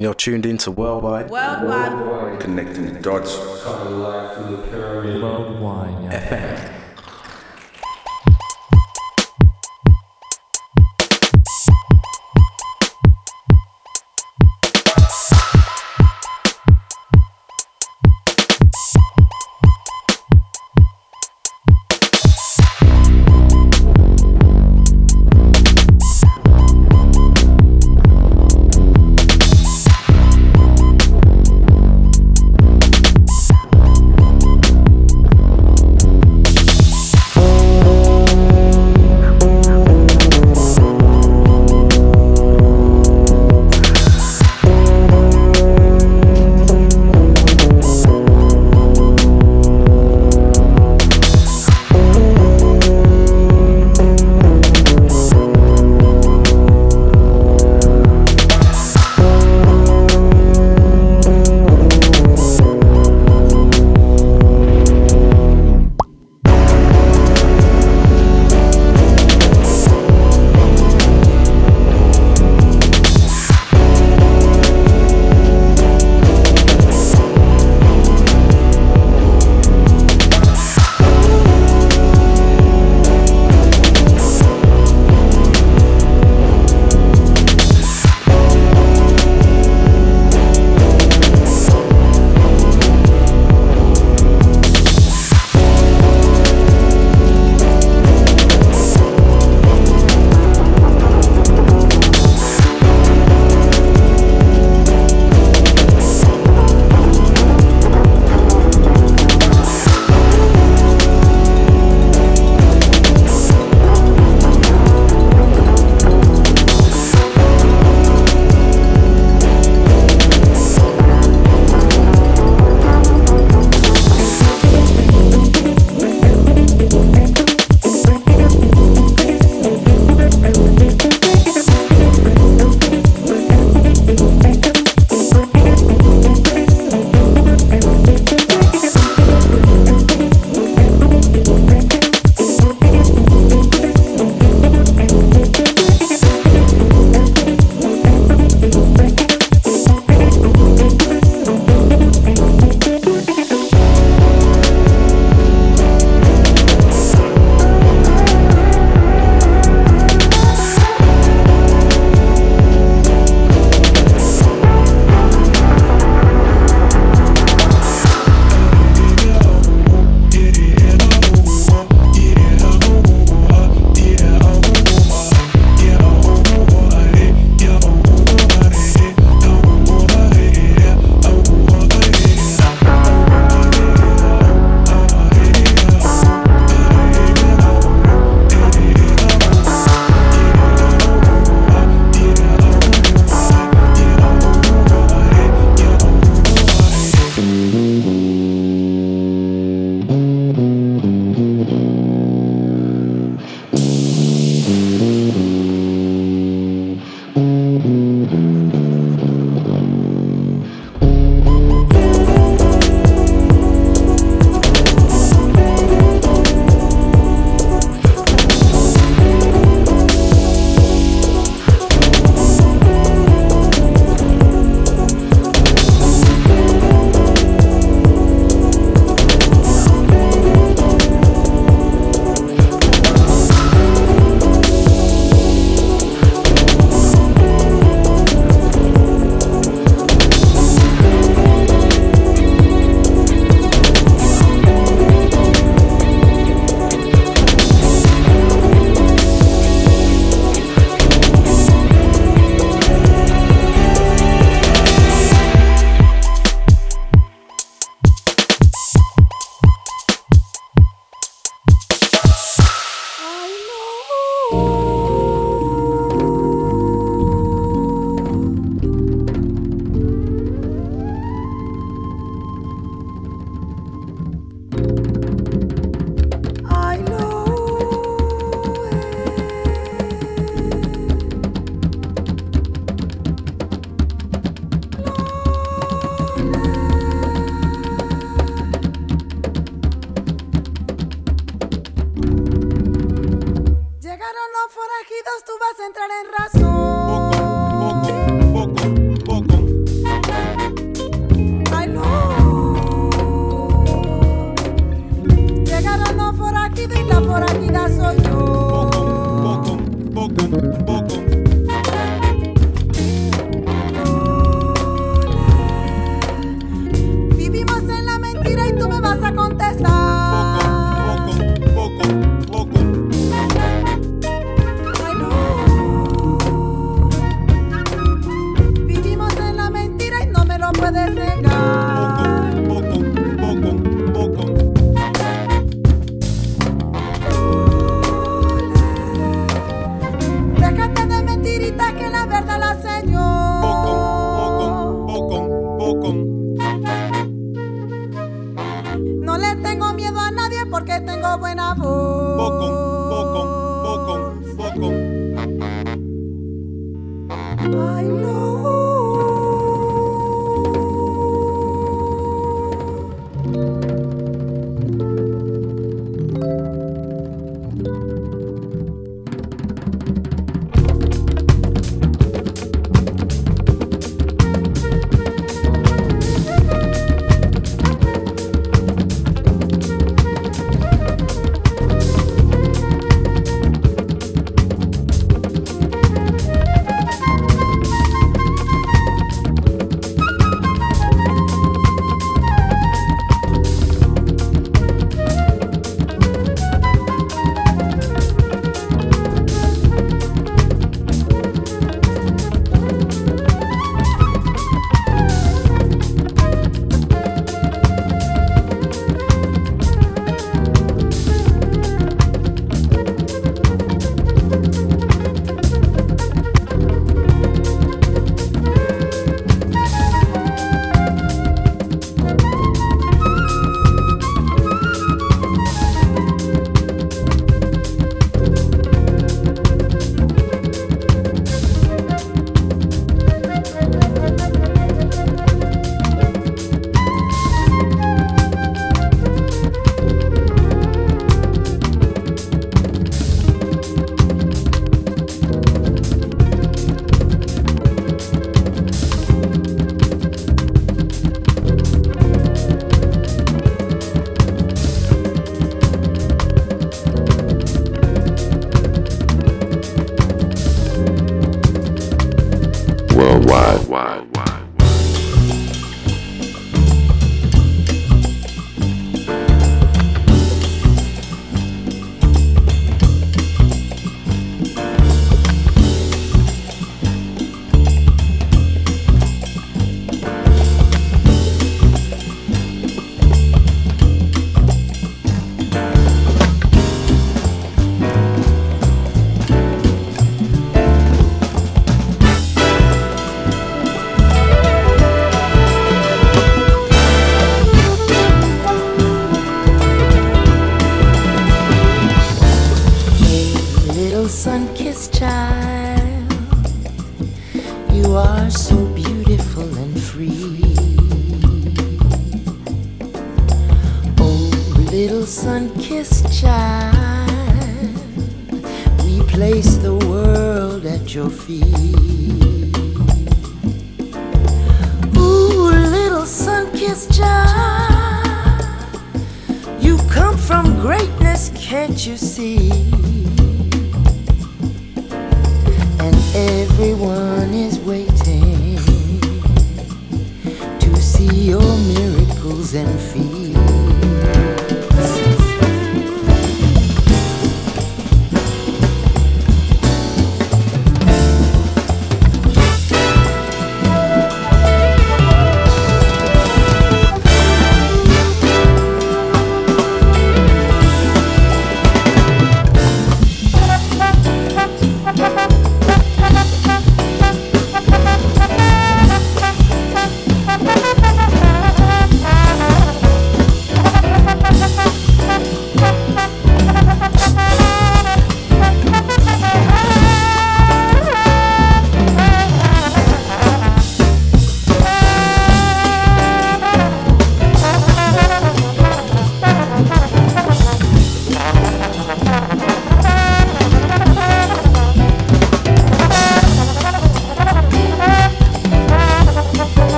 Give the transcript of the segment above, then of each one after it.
You're tuned into Worldwide Worldwide. Connecting the dots. Worldwide FM.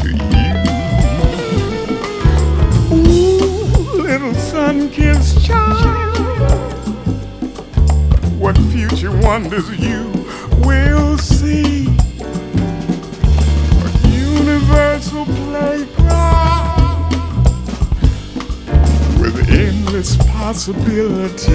To you. Ooh, little sun-kissed child. What future wonders you will see. A universal playground with endless possibilities.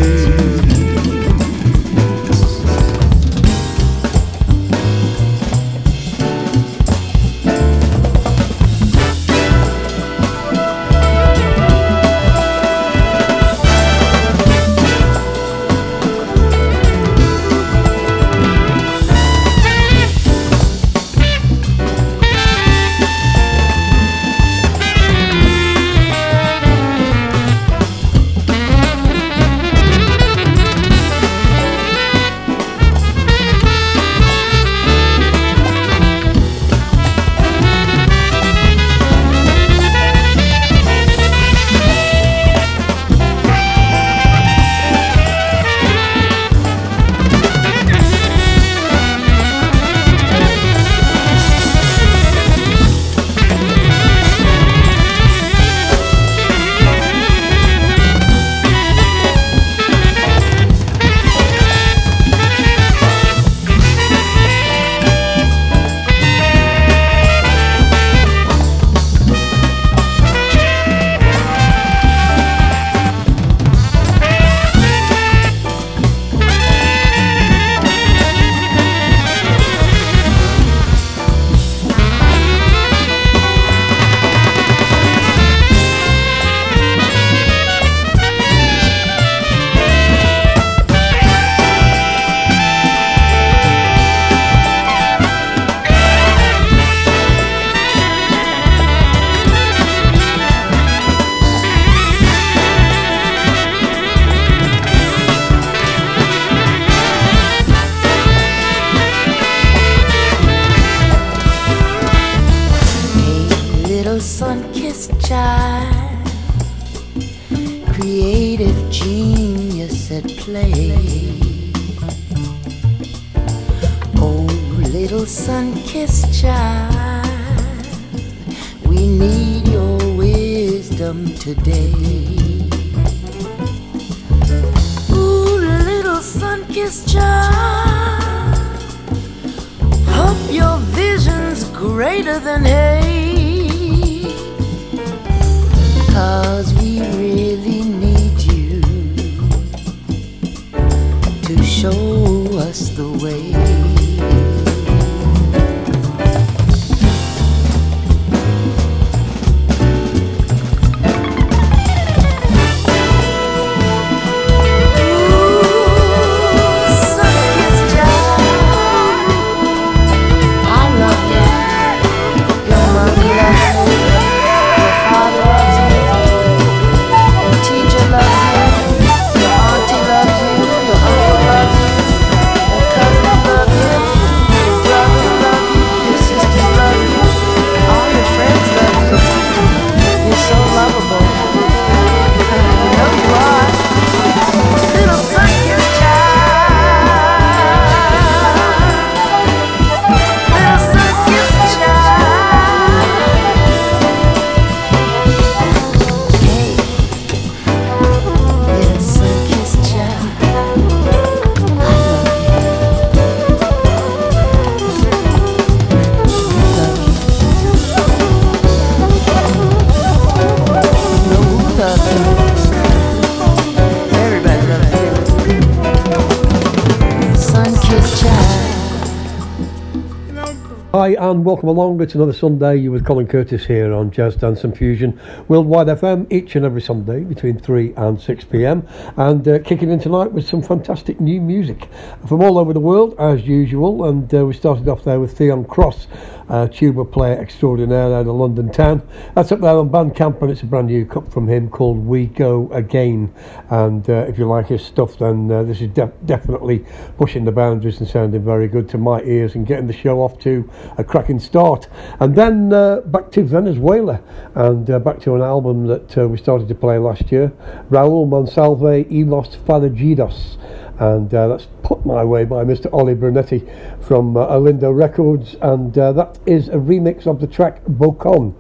And welcome along. It's another Sunday. You with Colin Curtis here on Jazz Dance and Fusion Worldwide FM each and every Sunday between 3 and 6 pm. And uh, kicking in tonight with some fantastic new music from all over the world as usual. And uh, we started off there with Theon Cross uh, tuba player extraordinaire out of London town. That's up there on Bandcamp, and it's a brand new cut from him called We Go Again. And uh, if you like his stuff, then uh, this is de- definitely pushing the boundaries and sounding very good to my ears and getting the show off to a cracking start. And then uh, back to Venezuela and uh, back to an album that uh, we started to play last year Raul Monsalve y los Forajidos and that's put my way by Mr. Ollie Brunetti from uh, Olindo Records, and uh, that is a remix of the track Bocon,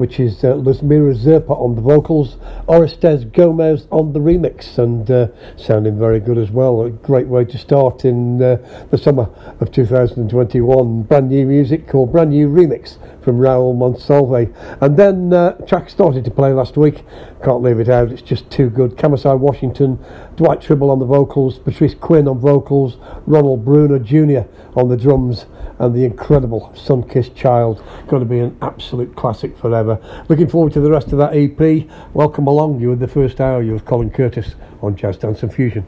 which is uh, Luzmira Zerpa on the vocals, Orestes Gomez on the remix, and uh, sounding very good as well. A great way to start in uh, the summer of 2021. Brand new music called Brand New Remix from Raul Monsalve. And then uh, track started to play last week. Can't leave it out, it's just too good. Kamasi Washington, Dwight Trible on the vocals, Patrice Quinn on vocals, Ronald Bruner Jr. on the drums, and the incredible Sun Kissed Child. Going to be an absolute classic forever. Looking forward to the rest of that EP. Welcome along. You were the first hour. You with Colin Curtis on Jazz Dance and Fusion.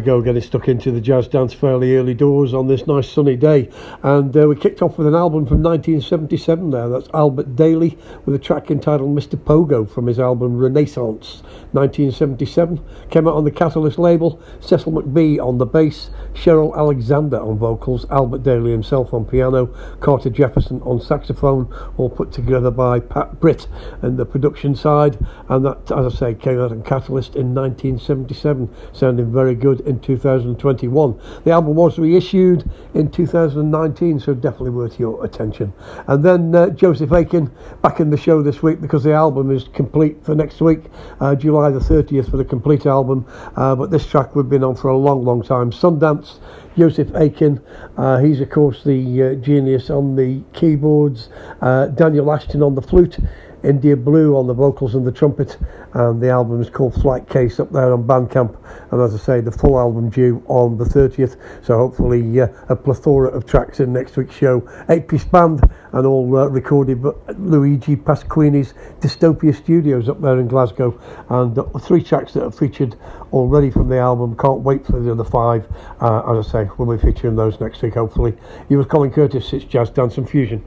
We go, getting stuck into the jazz dance fairly early doors on this nice sunny day. And uh, we kicked off with an album from 1977 there. That's Albert Dailey with a track entitled Mr. Pogo from his album Renaissance 1977. Came out on the Catalyst label. Cecil McBee on the bass, Cheryl Alexander on vocals, Albert Dailey himself on piano, Carter Jefferson on saxophone, all put together by Pat Britt and the production side. And that, as I say, came out on Catalyst in 1977, sounding very good in 2021. The album was reissued in 2019, so definitely worth your attention. And then uh, Joseph Aiken back in the show this week because the album is complete for next week, uh, July the 30th for the complete album. Uh, but this track we've been on for a long, long time. Sundance, Joseph Aiken. Uh, he's, of course, the uh, genius on the keyboards. Uh, Daniel Ashton on the flute. India Blue on the vocals and the trumpet, and the album is called Flight Case up there on Bandcamp. And as I say, the full album due on the 30th, so hopefully uh, a plethora of tracks in next week's show. Eight piece band and all uh, recorded by Luigi Pasquini's Dystopia Studios up there in Glasgow, and uh, three tracks that are featured already from the album. Can't wait for the other five. Uh, as I say, we'll be featuring those next week, hopefully. You with Colin Curtis, it's Jazz Dance and Fusion.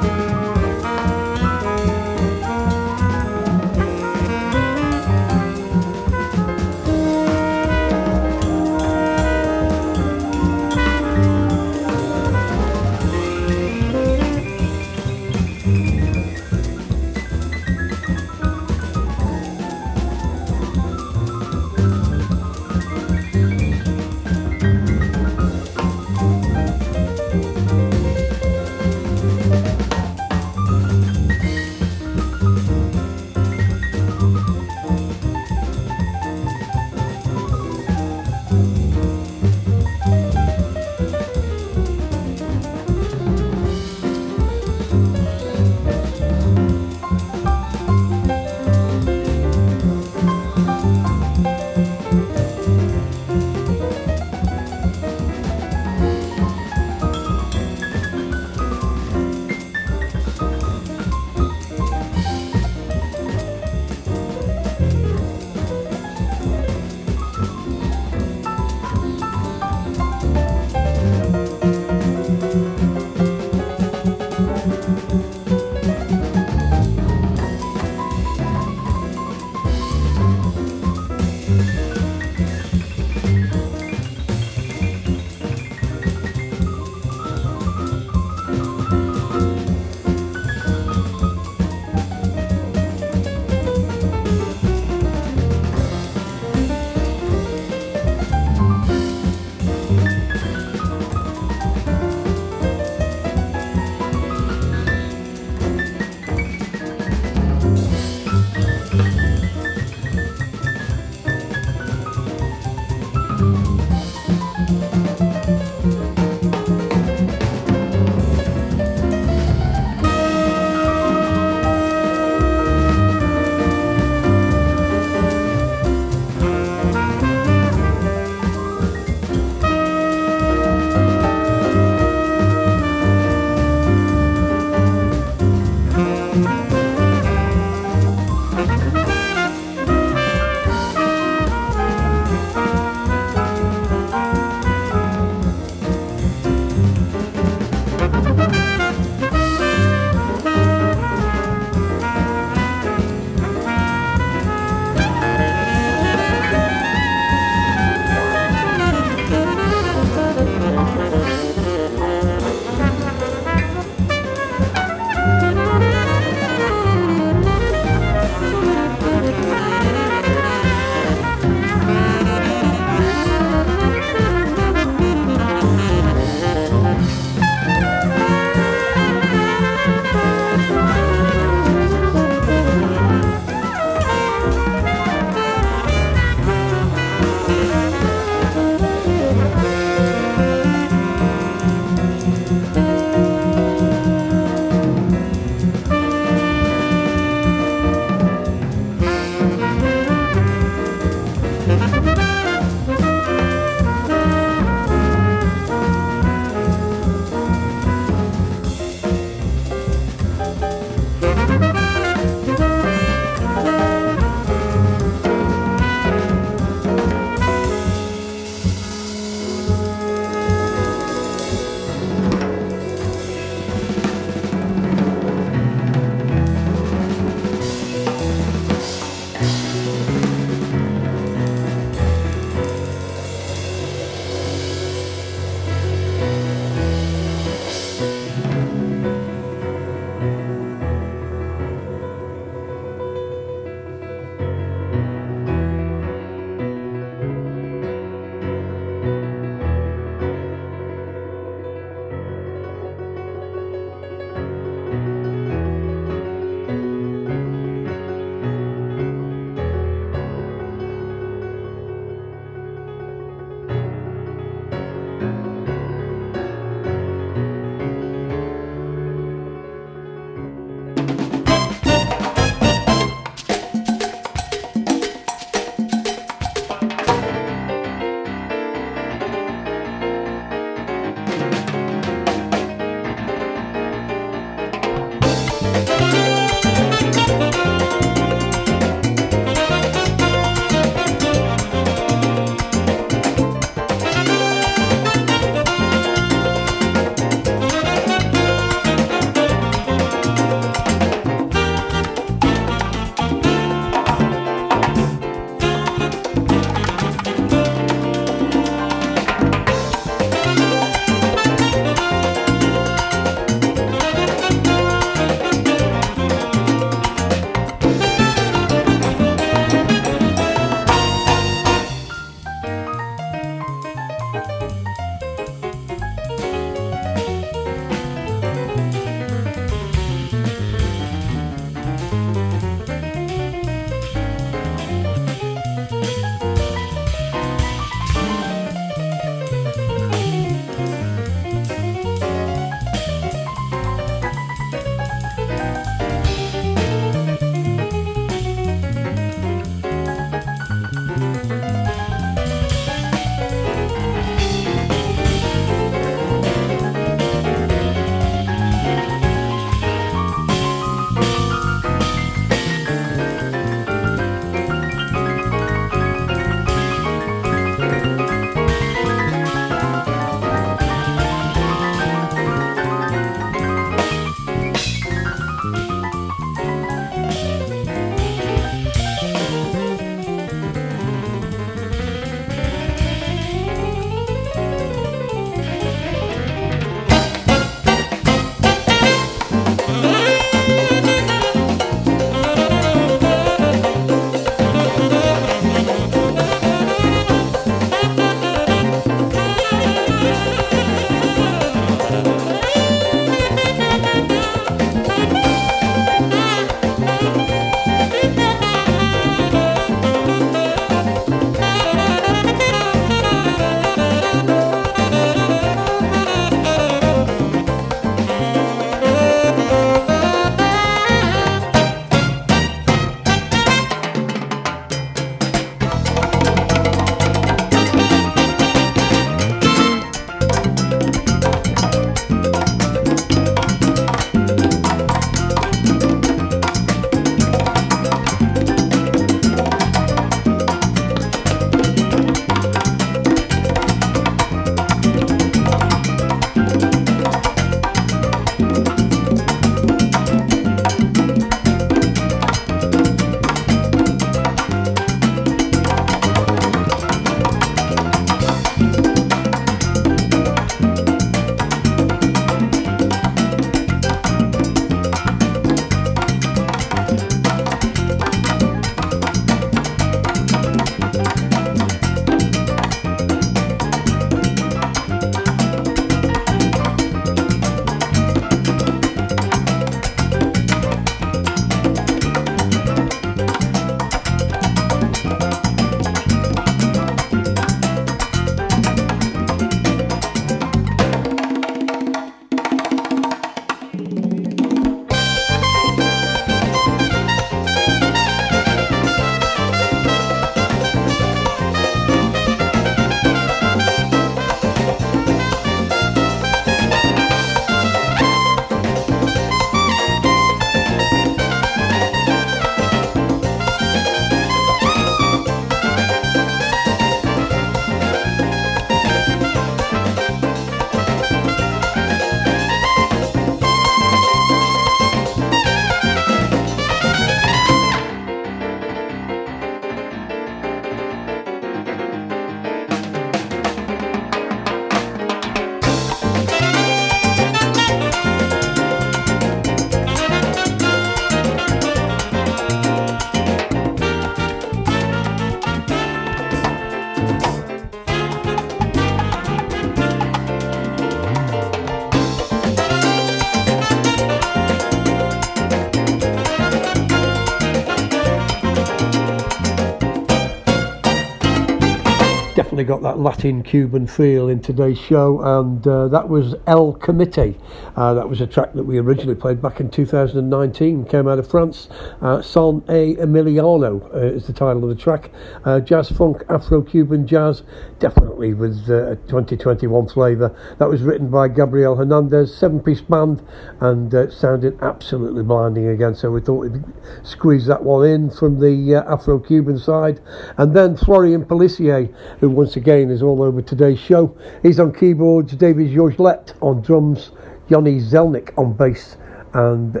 Got that Latin Cuban feel in today's show, and uh, that was El Comité. Uh, that was a track that we originally played back in 2019, came out of France. Uh, Son A Emiliano uh, is the title of the track. Uh, jazz funk, Afro Cuban jazz, definitely with uh, a 2021 flavour. That was written by Gabriel Hernandez, seven piece band, and uh, sounded absolutely blinding again. So we thought we'd squeeze that one in from the Afro Cuban side. And then Florian Pelissier, who once again is all over today's show. He's on keyboards, David Georgelet on drums, Yoni Zelnik on bass, and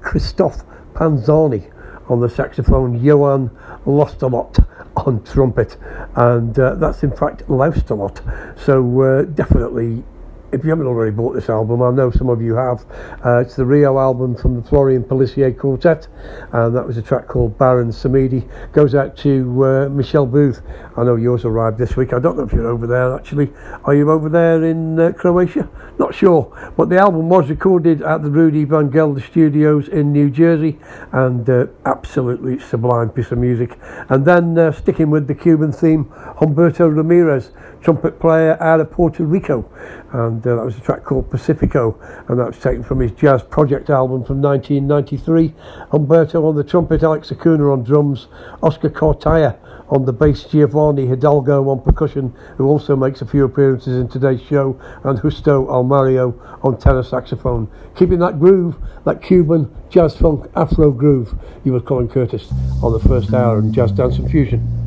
Christophe Panzani on the saxophone, Johan Lostalot on trumpet, and uh, that's in fact Loustalot. So uh, definitely if you haven't already bought this album, I know some of you have. Uh, it's the Rio album from the Florian Pelissier Quartet, and that was a track called Baron Samedi. Goes out to uh, Michelle Booth. I know yours arrived this week. I don't know if you're over there actually. Are you over there in uh, Croatia? Not sure. But the album was recorded at the Rudy Van Gelder Studios in New Jersey, and uh, absolutely sublime piece of music. And then uh, sticking with the Cuban theme, Humberto Ramirez, trumpet player out of Puerto Rico and uh, that was a track called Pacifico, and that was taken from his Jazz Project album from 1993. Humberto on the trumpet, Alex Acuna on drums, Oscar Cartaya on the bass, Giovanni Hidalgo on percussion, who also makes a few appearances in today's show, and Justo Almario on tenor saxophone. Keeping that groove, that Cuban jazz funk Afro groove, you were Colin Curtis on the first hour in Jazz Dance and Fusion.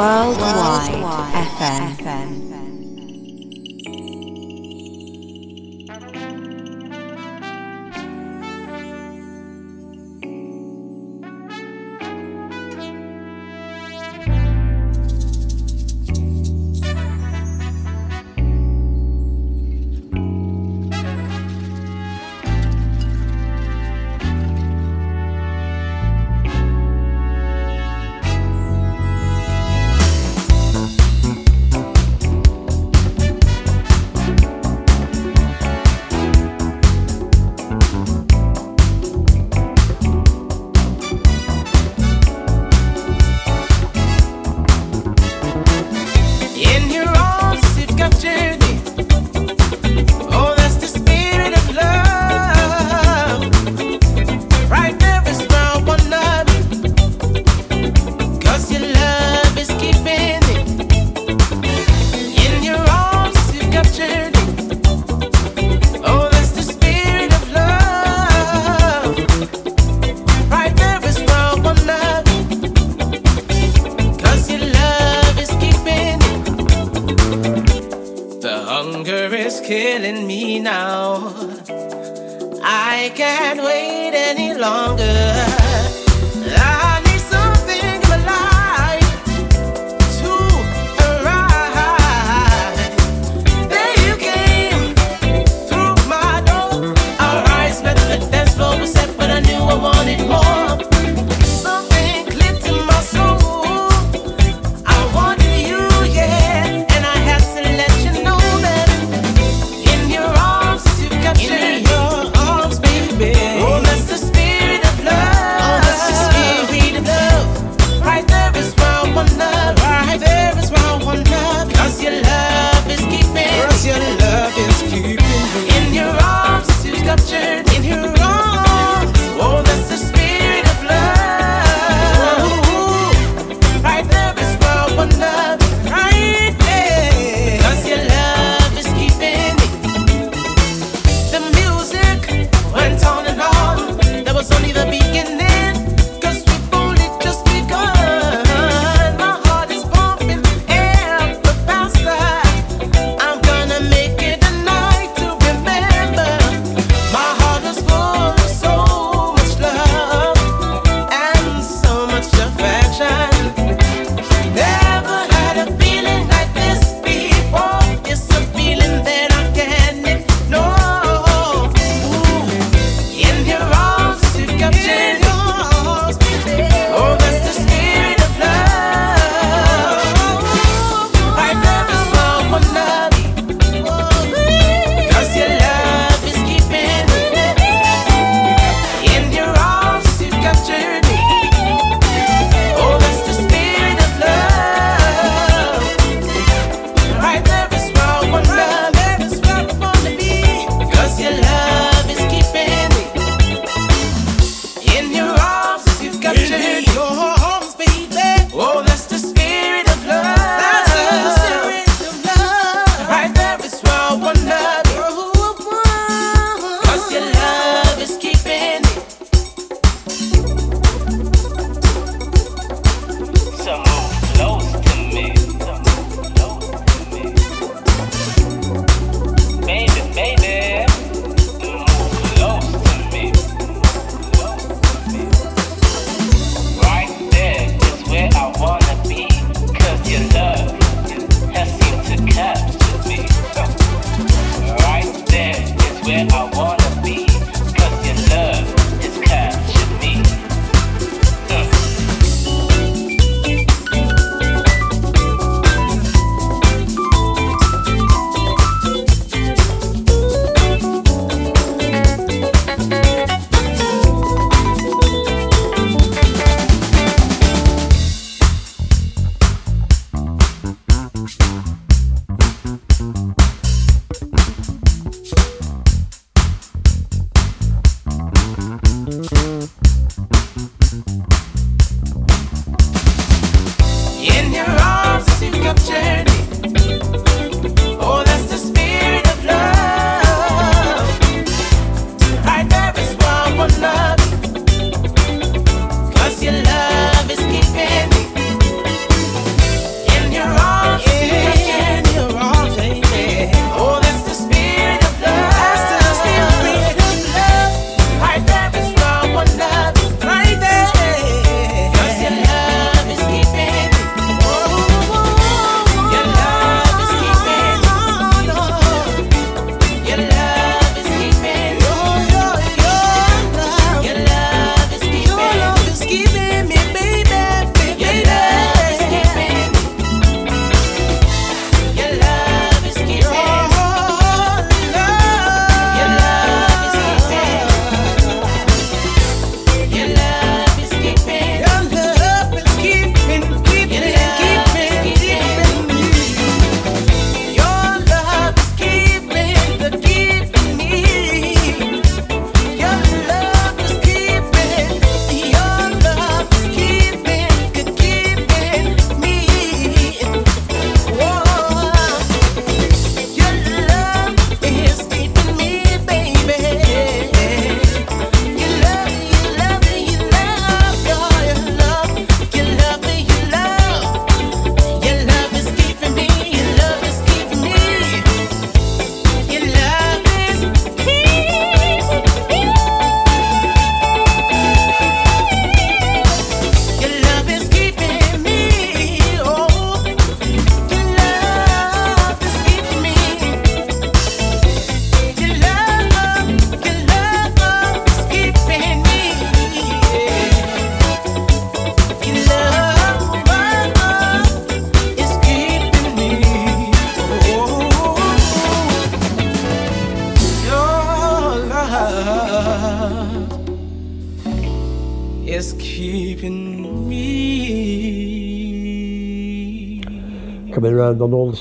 Worldwide, FM. FM.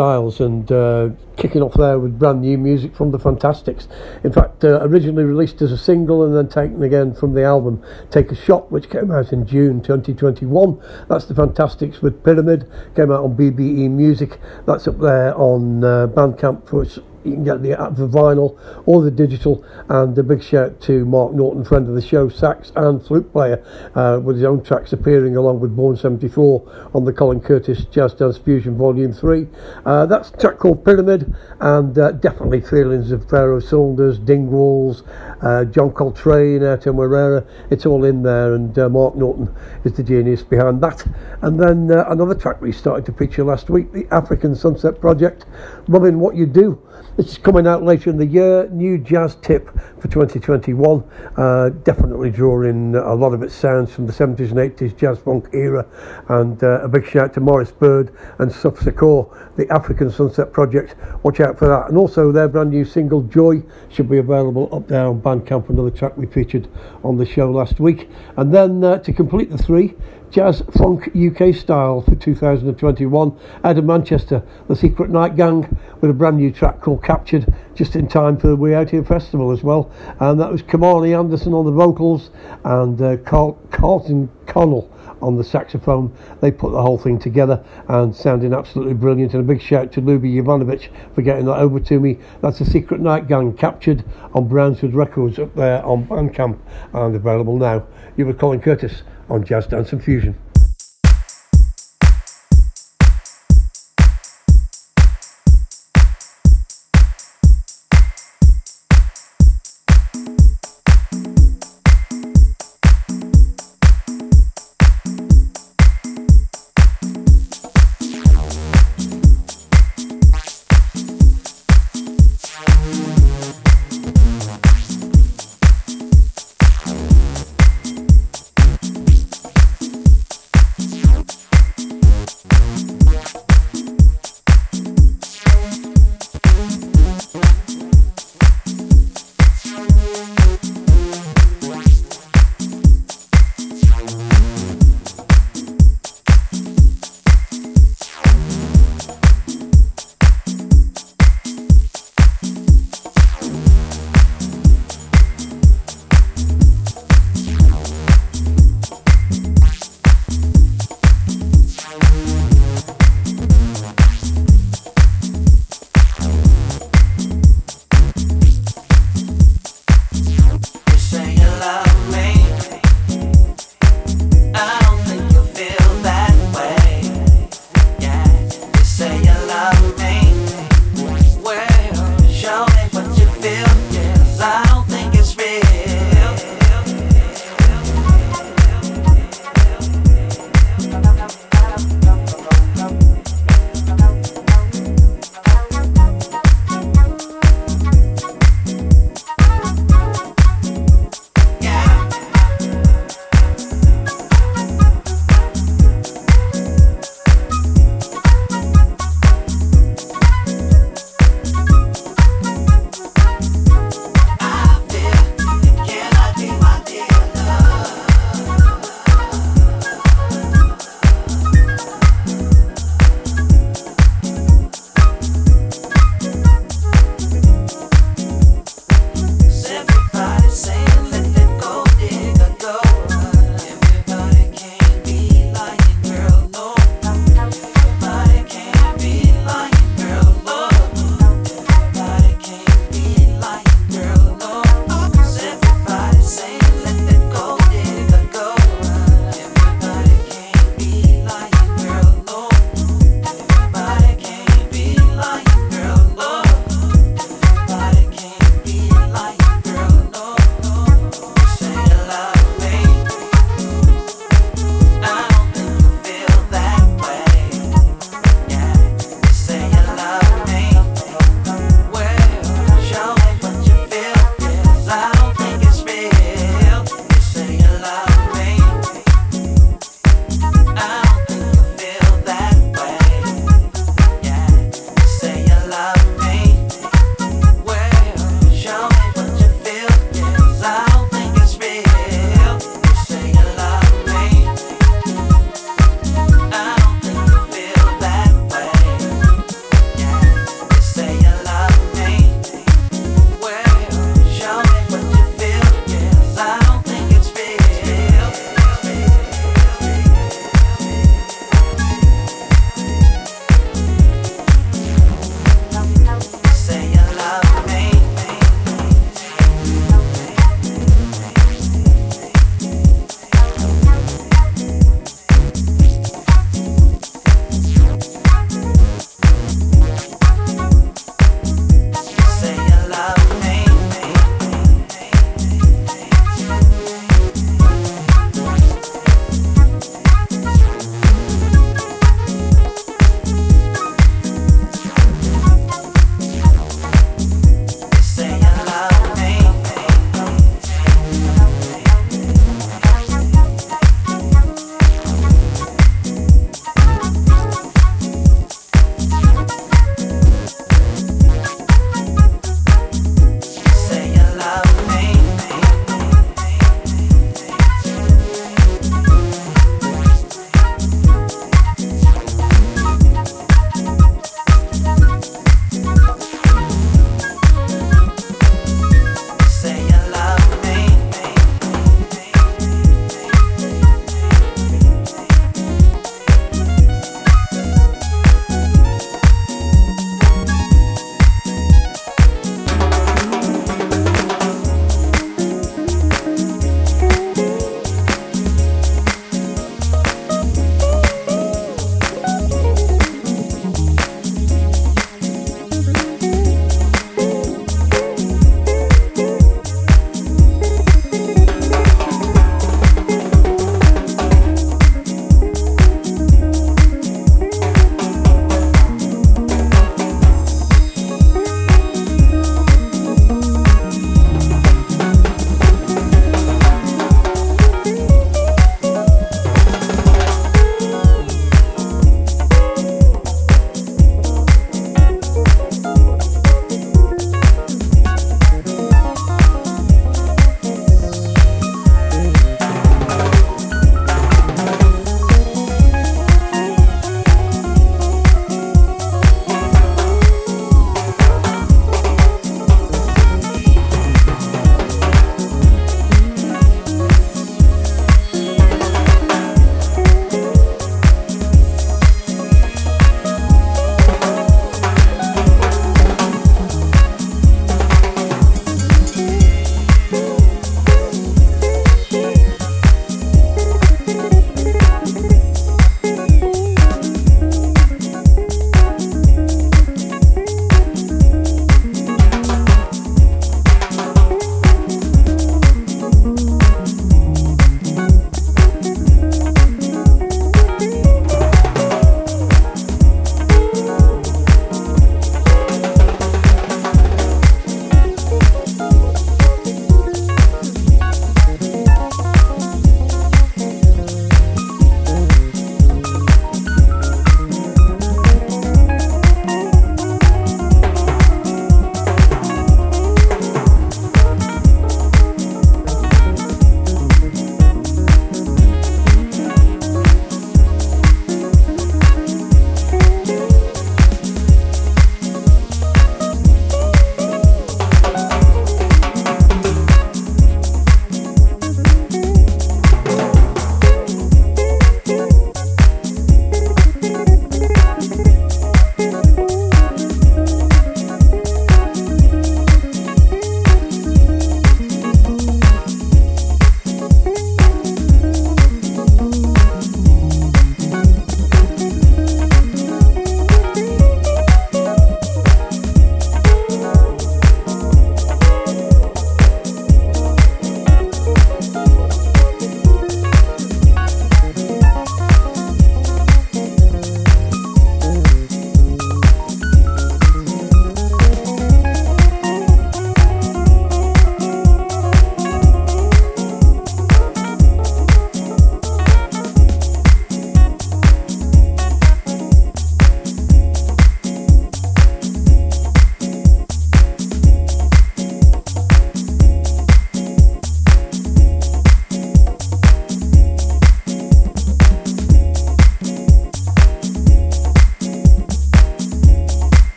Styles and uh, kicking off there with brand new music from the Fantastics. In fact, uh, originally released as a single and then taken again from the album Take a Shot, which came out in June 2021. That's the Fantastics with Pyramid, came out on BBE Music. That's up there on uh, Bandcamp for you can get the, the vinyl or the digital. And a big shout to Mark Norton, friend of the show, sax and flute player, uh, with his own tracks appearing along with Born 74 on the Colin Curtis Jazz Dance Fusion Volume 3. Uh, that's track called Pyramid, and uh, definitely feelings of Pharoah Sanders, Dingwalls, uh, John Coltrane, Airto Moreira. It's all in there, and uh, Mark Norton is the genius behind that. And then uh, another track we started to feature last week, the African Sunset Project, Loving What You Do. Is coming out later in the year. New jazz tip for 2021. Uh, definitely drawing a lot of its sounds from the 70s and 80s jazz funk era. And uh, a big shout to Morris Bird and Suf Sakor, the African Sunset Project. Watch out for that. And also their brand new single Joy should be available up there on Bandcamp, another track we featured on the show last week. And then uh, to complete the three, Jazz Funk UK style for 2021 out of Manchester, the Secret Night Gang with a brand new track called Captured, just in time for the We Out Here Festival as well. And that was Kamani Anderson on the vocals and uh, Carl- Carlton Connell on the saxophone. They put the whole thing together and sounding absolutely brilliant. And a big shout to Luby Jovanovic for getting that over to me. That's the Secret Night Gang captured on Brownswood Records up there on Bandcamp and available now. You were Colin Curtis on Jazz Dance and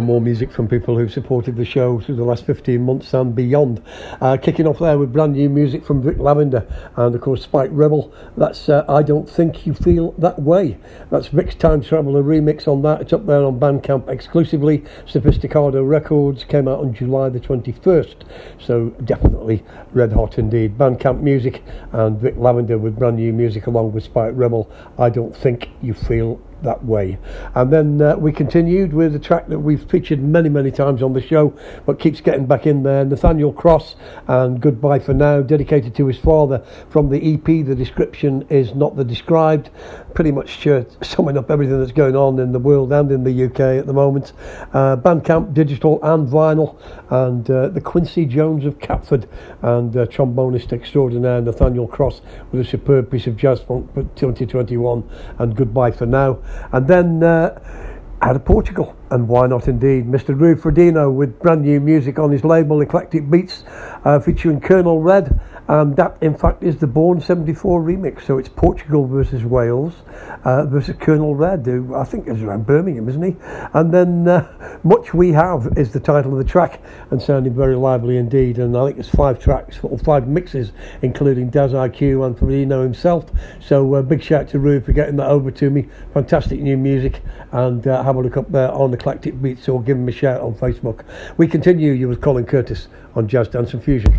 more music from people who've supported the show through the last 15 months and beyond. Uh, kicking off there with brand new music from Rick Lavender and, of course, Spike Rebel. That's uh, I Don't Think You Feel That Way. That's Rick's Time Traveller remix on that. It's up there on Bandcamp exclusively. Sophisticado Records came out on July the 21st. So definitely red hot indeed. Bandcamp music and Rick Lavender with brand new music along with Spike Rebel. I Don't Think You Feel that way. And then uh, we continued with a track that we've featured many, many times on the show, but keeps getting back in there. Nathaniel Cross and Goodbye for Now, dedicated to his father from the EP. The description is not the described. Pretty much uh, summing up everything that's going on in the world and in the UK at the moment. Uh, Bandcamp, digital and vinyl, and uh, the Quincy Jones of Catford and uh, trombonist extraordinaire Nathaniel Cross with a superb piece of jazz funk for 2021 and Goodbye for Now. And then uh, out of Portugal, and why not indeed? Mr. Rui Frodino with brand new music on his label Eclectic Beats, uh, featuring Colonel Red, and that in fact is the Born 74 remix. So it's Portugal versus Wales uh, versus Colonel Red, who I think is around Birmingham, isn't he? And then uh, Much We Have is the title of the track, and sounding very lively indeed. And I think it's five tracks, or five mixes, including Daz IQ and Frodino himself. So uh, big shout to Rui for getting that over to me. Fantastic new music, and uh, have a look up there on Eclectic Beats or give him a shout on Facebook. We continue you with Colin Curtis on Jazz Dance and Fusion.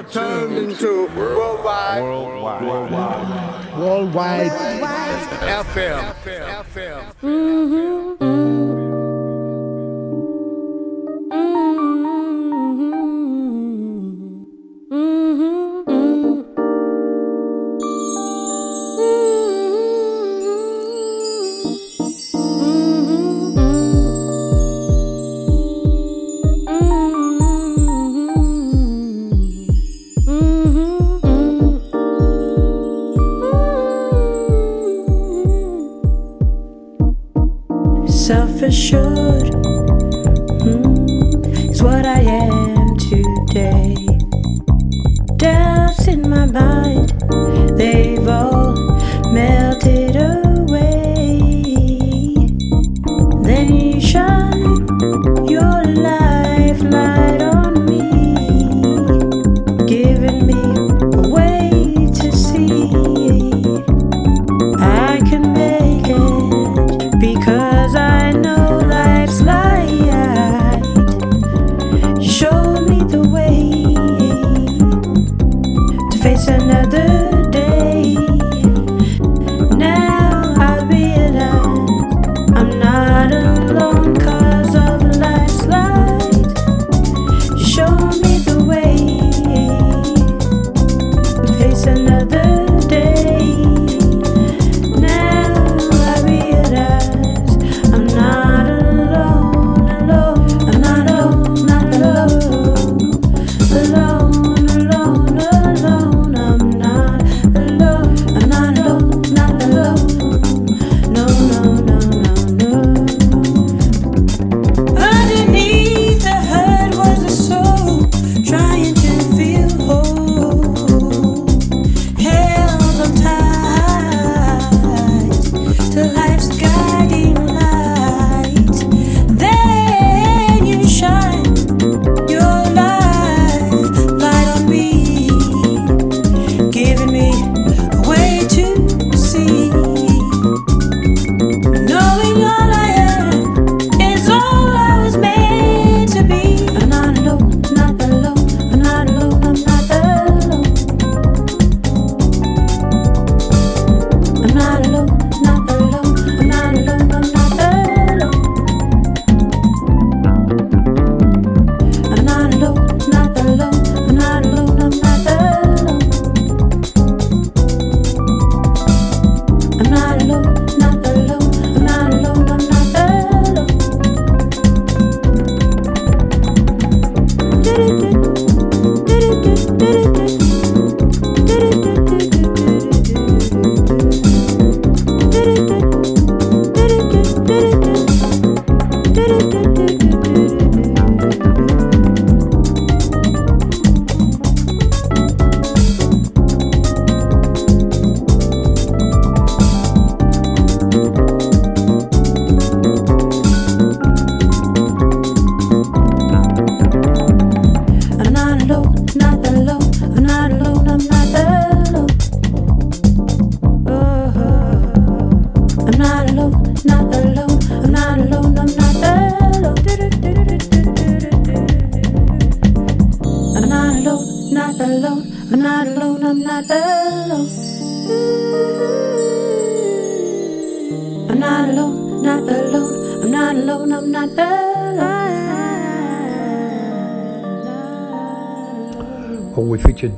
are turned into worldwide. Worldwide. Worldwide. Worldwide. Worldwide. FM. FM. FM. Mm-hmm. Assured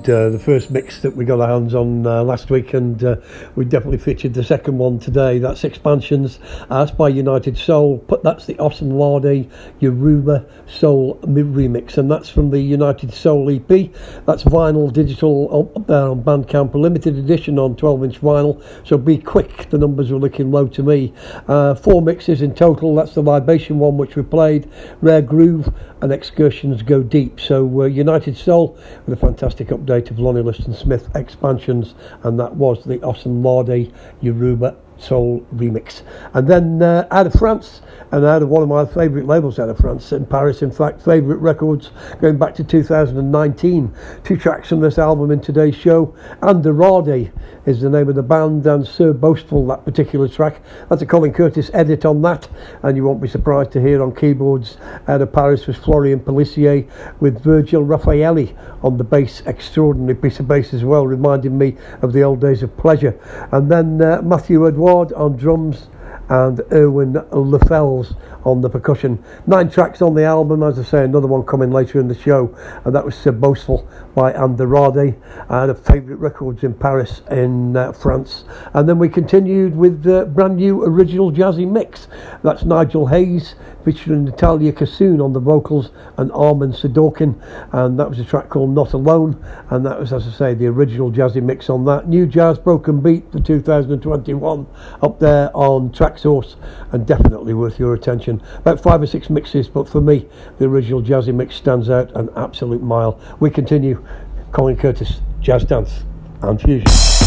uh, the first mix that we got our hands on uh, last week, and uh, we definitely featured the second one today. That's Expansions. Uh, that's by United Soul. But that's the Osunlade Yoruba Soul remix, and that's from the United Soul EP. That's vinyl, digital up there on Bandcamp, a limited edition on 12-inch vinyl. So be quick. The numbers were looking low to me. Uh, four mixes in total. That's the Libation one, which we played. Rare Groove and Excursions Go Deep. So uh, United Soul with a fantastic update of Lonnie Liston Smith expansions, and that was the Osunlade Yoruba Soul remix. And then uh, out of France, and out of one of my favourite labels out of France, in Paris, in fact, favourite records going back to 2019. Two tracks from this album in today's show. Andarade is the name of the band, and Sir Boastful, that particular track. That's a Colin Curtis edit on that, and you won't be surprised to hear on keyboards out of Paris was Florian Pellissier with Virgil Raffaelli on the bass. Extraordinary piece of bass as well, reminding me of the old days of pleasure. And then uh, Matthew Edward on drums and Erwin Lefels on the percussion. Nine tracks on the album, as I say, another one coming later in the show, and that was Sir Boastful by Andarade, and a favourite records in Paris, in uh, France. And then we continued with uh, brand new original jazzy mix. That's Nigel Hayes featuring Natalia Kassoon on the vocals and Armin Sidorkin, and that was a track called Not Alone, and that was, as I say, the original jazzy mix on that. New Jazz Broken Beat for 2021 up there on Traxsource, and definitely worth your attention. Selection. About five or six mixes, but for me, the original jazzy mix stands out an absolute mile. We continue. Colin Curtis, Jazz Dance and Fusion.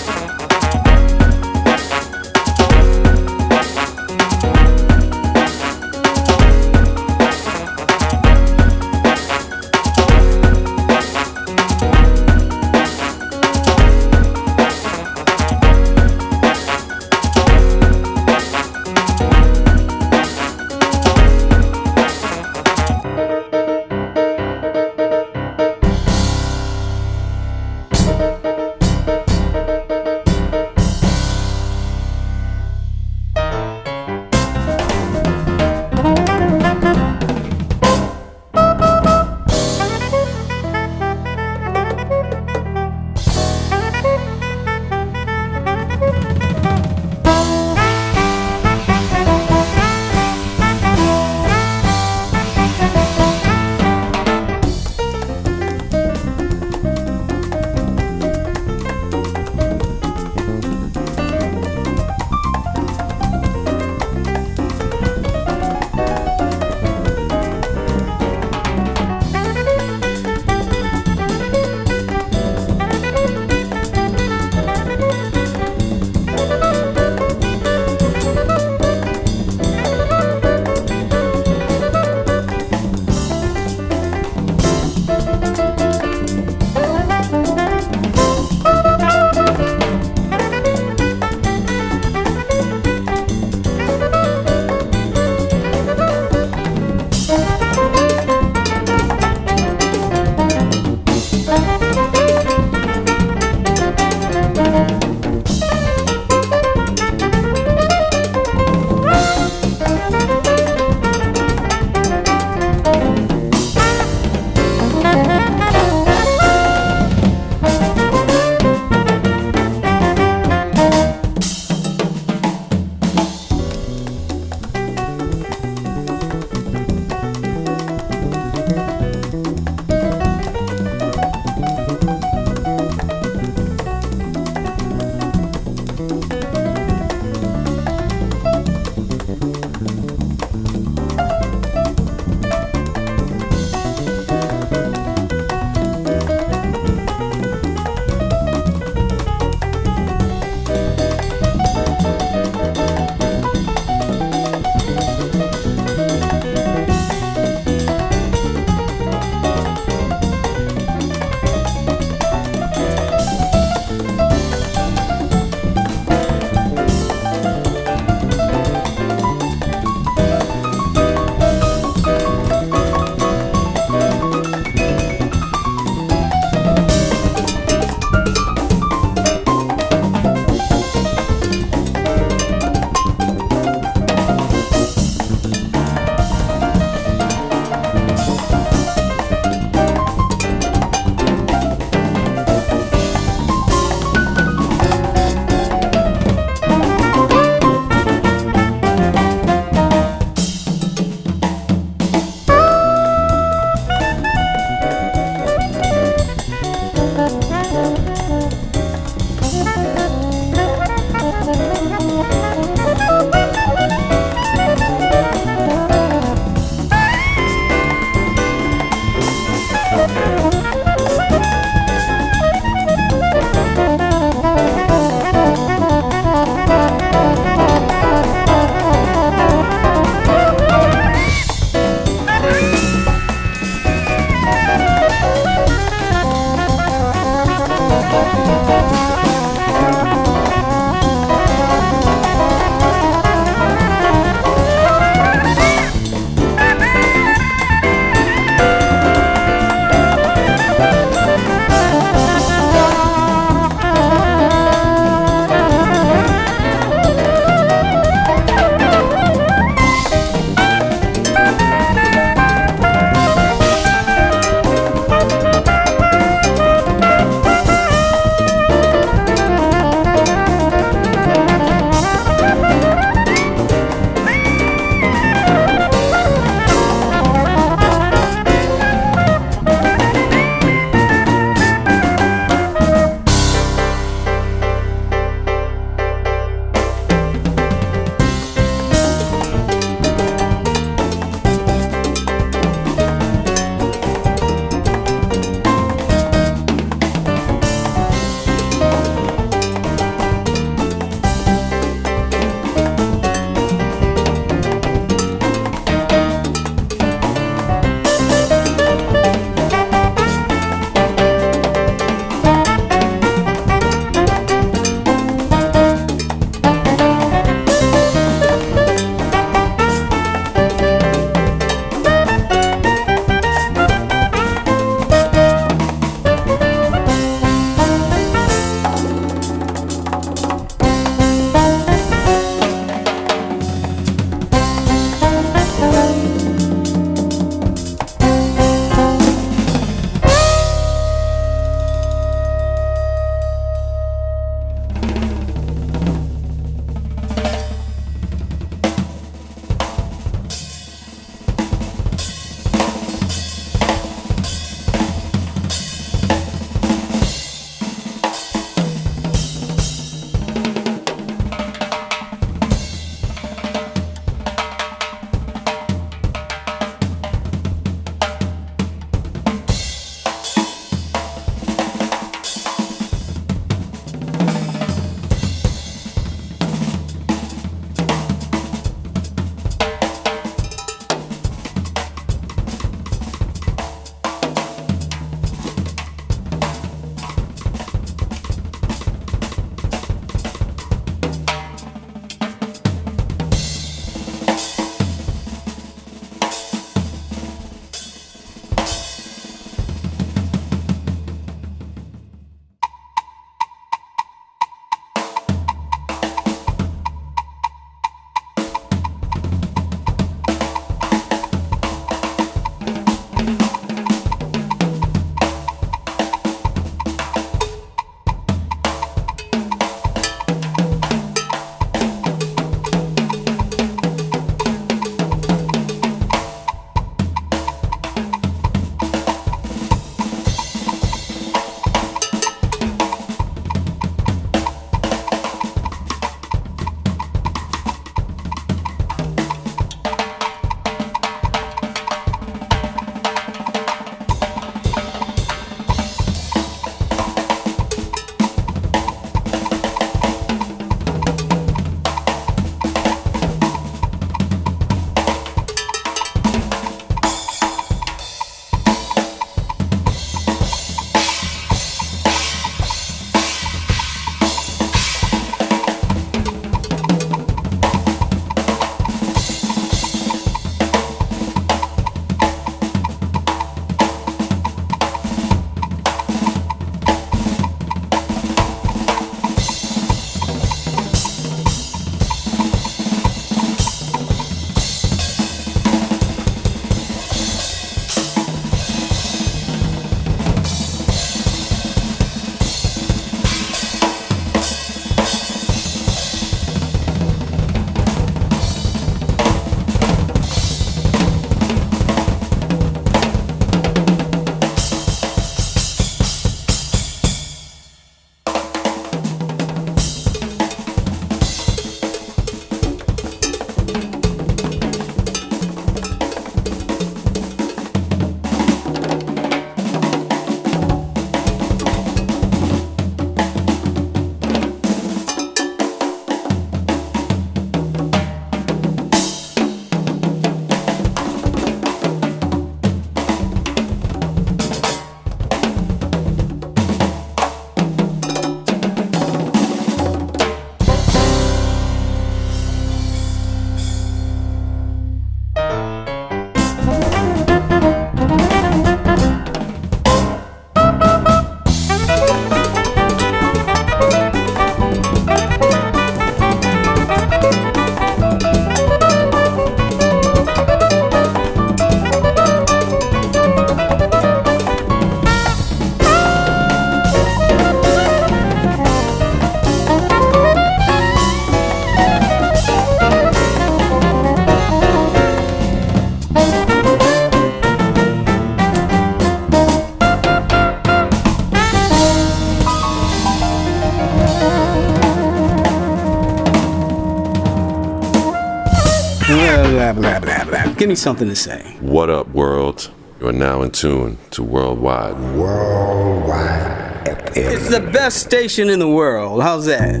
Give me something to say. What up, world? You are now in tune to Worldwide. Worldwide It's the best station in the world. How's that?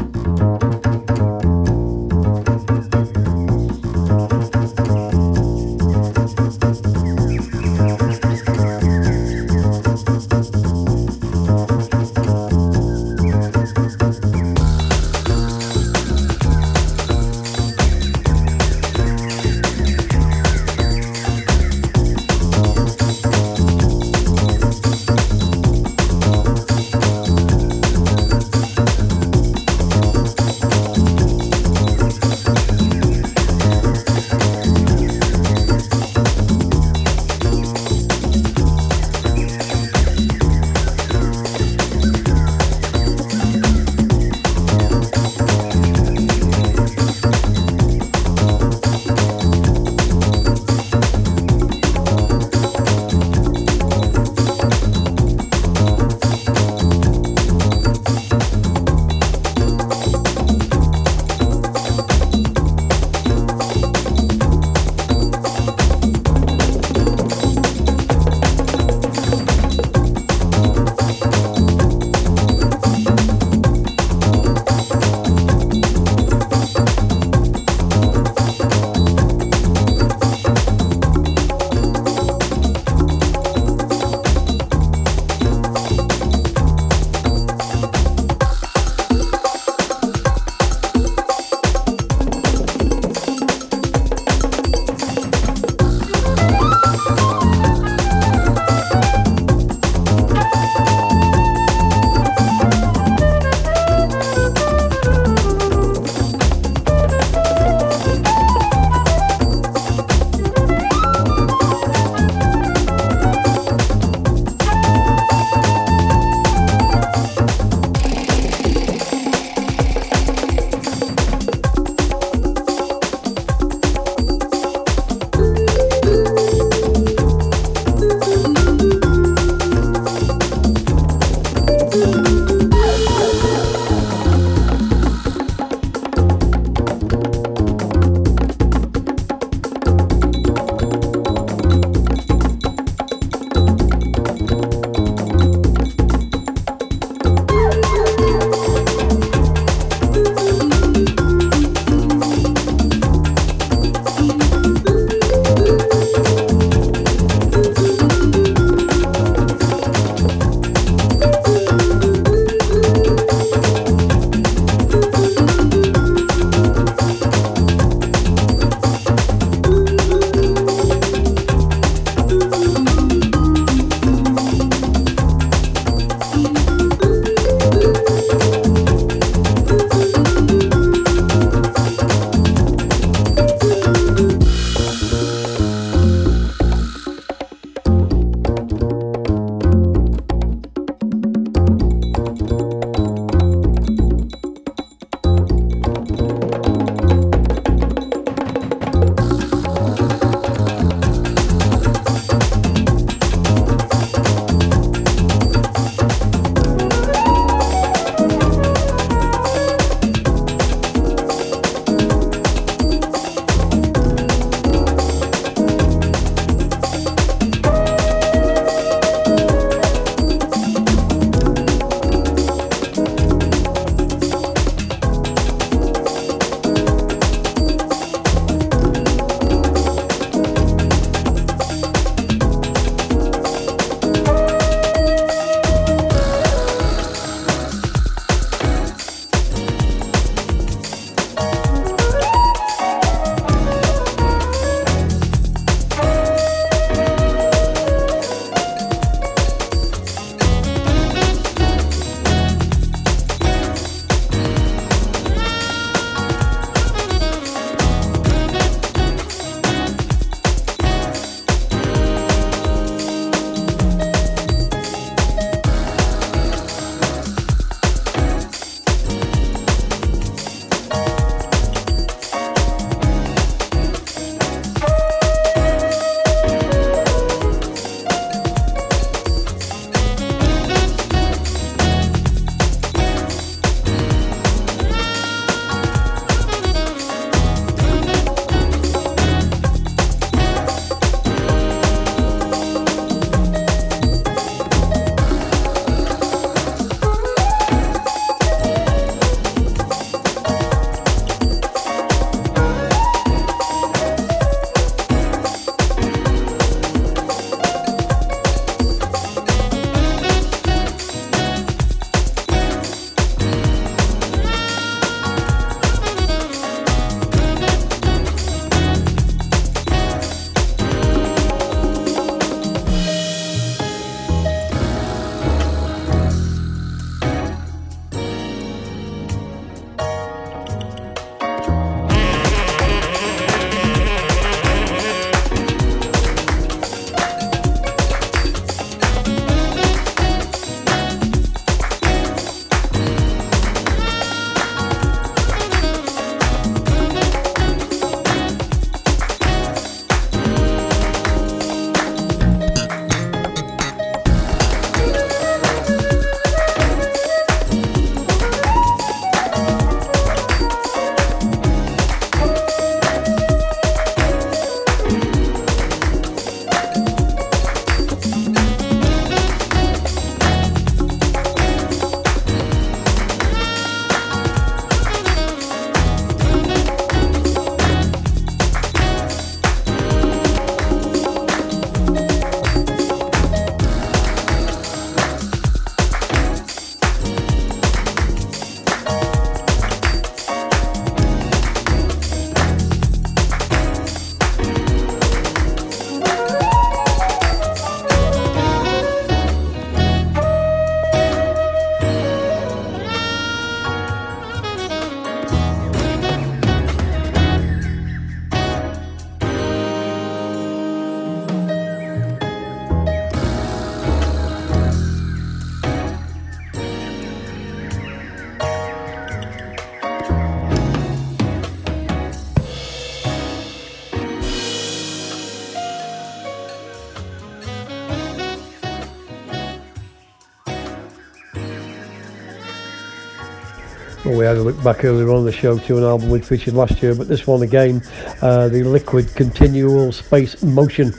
Had a look back earlier on the show to an album we'd featured last year, but this one again, uh, the Liquid Continual Space Motion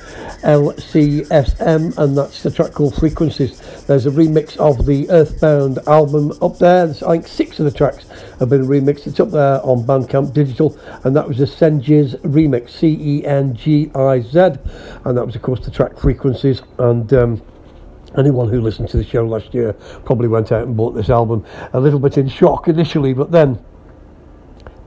LCSM, and that's the track called Frequencies. There's a remix of the Earthbound album up there. There's, I think six of the tracks have been remixed. It's up there on Bandcamp Digital, and that was the Cengiz remix, C E N G I Z, and that was, of course, the track Frequencies. And um, anyone who listened to the show last year probably went out and bought this album a little bit in shock initially, but then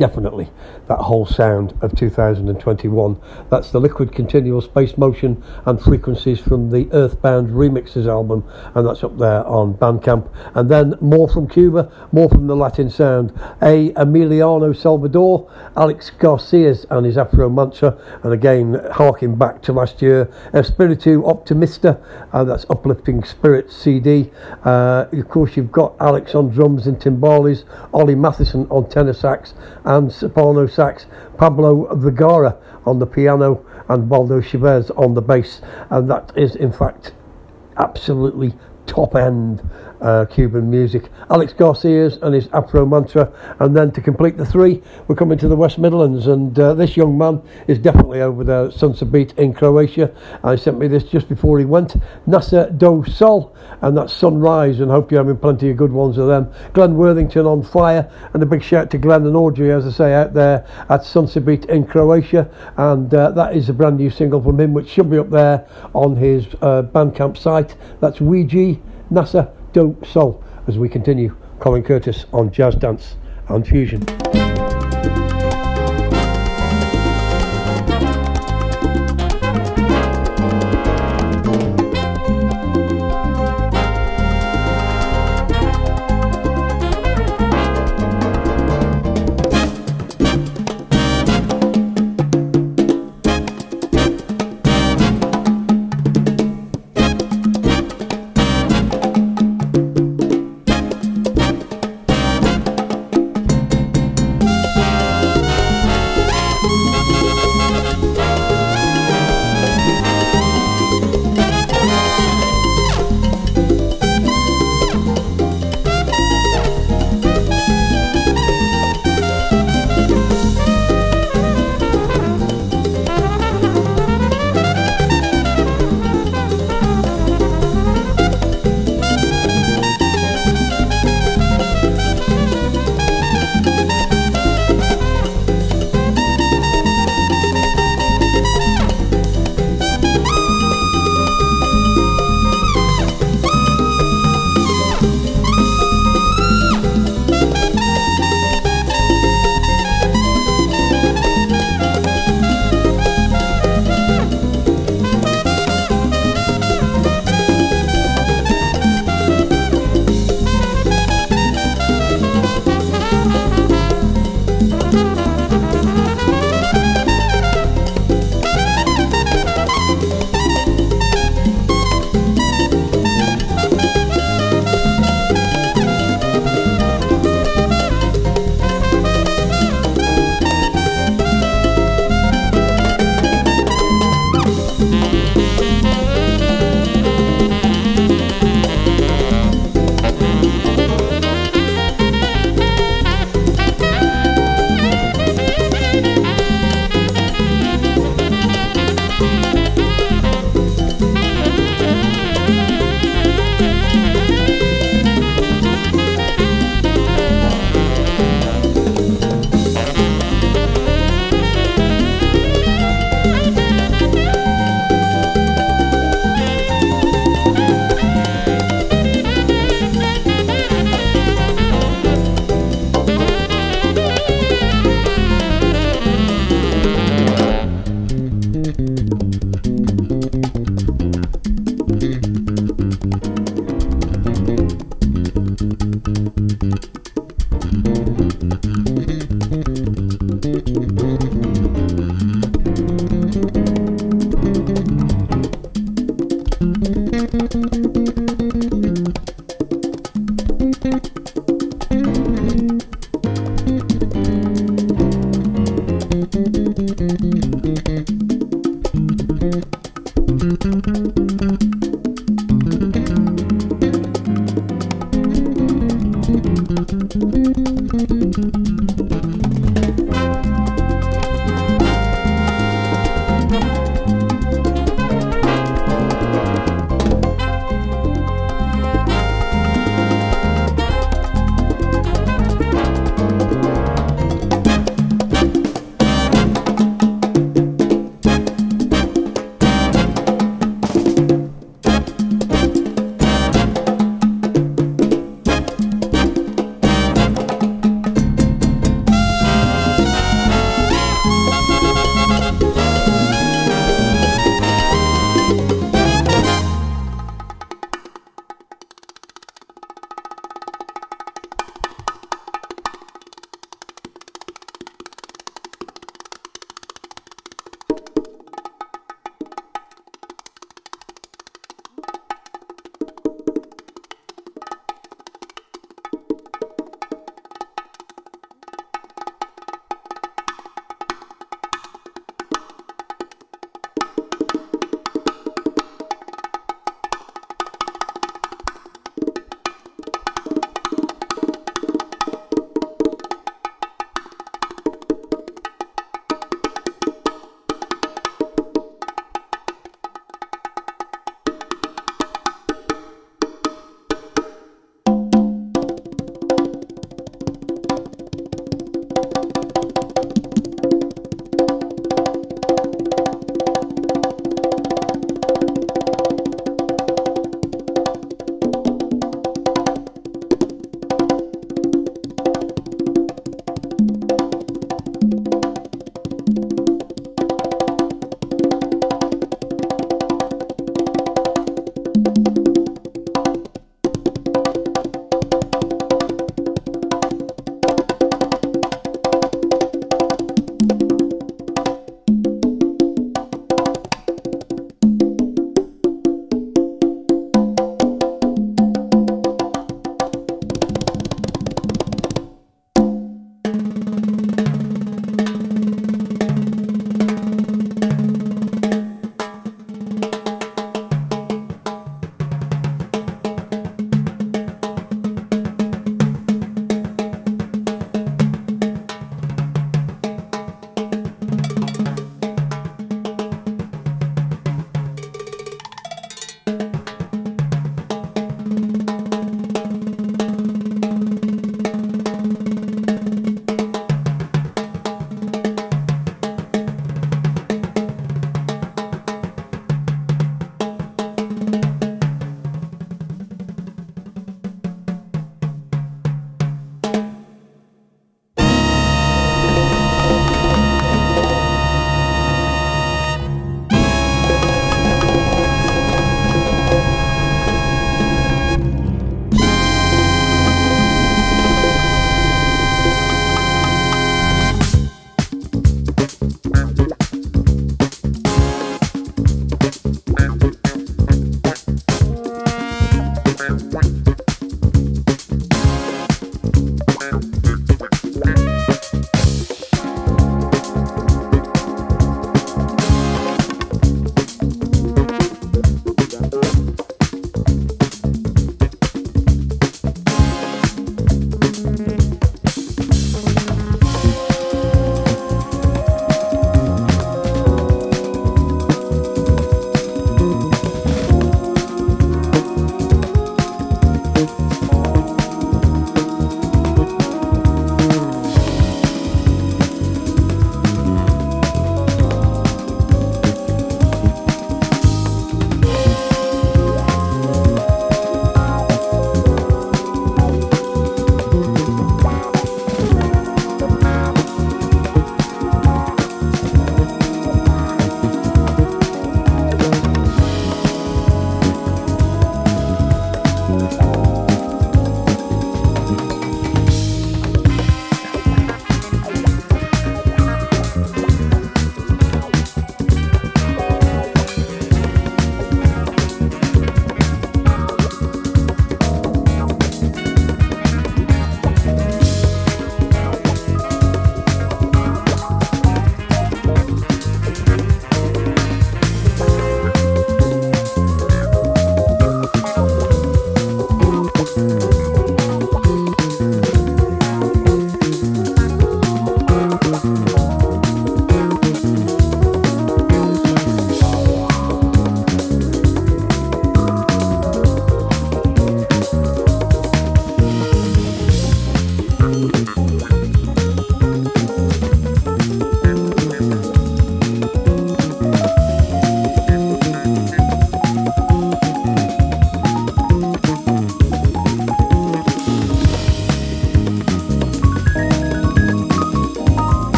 definitely that whole sound of 2021. That's the Liquid Continual Space Motion and Frequencies from the Earthbound Remixes album, and that's up there on Bandcamp. And then more from Cuba, more from the Latin sound. A Emiliano Salvador, Alex Garcias and his Afro Mantra, and again harking back to last year. Espiritu Optimista, and that's Uplifting Spirits CD. Uh, of course, you've got Alex on drums and timbales, Ollie Matheson on tenor sax, and soprano sax, Pablo Vergara on the piano, and Baldo Chavez on the bass. And that is, in fact, absolutely top end uh, Cuban music. Alex Garcia's and his Afro Mantra. And then to complete the three, we're coming to the West Midlands. And uh, this young man is definitely over there at Sunset Beat in Croatia. I sent me this just before he went. Nasa Do Sol, and that's Sunrise. And hope you're having plenty of good ones of them. Glenn Worthington on fire. And a big shout to Glenn and Audrey, as I say, out there at Sunset Beat in Croatia. And uh, that is a brand new single from him, which should be up there on his uh, Bandcamp site. That's Ouija NASA Do Sol as we continue. Colin Curtis on Jazz Dance and Fusion.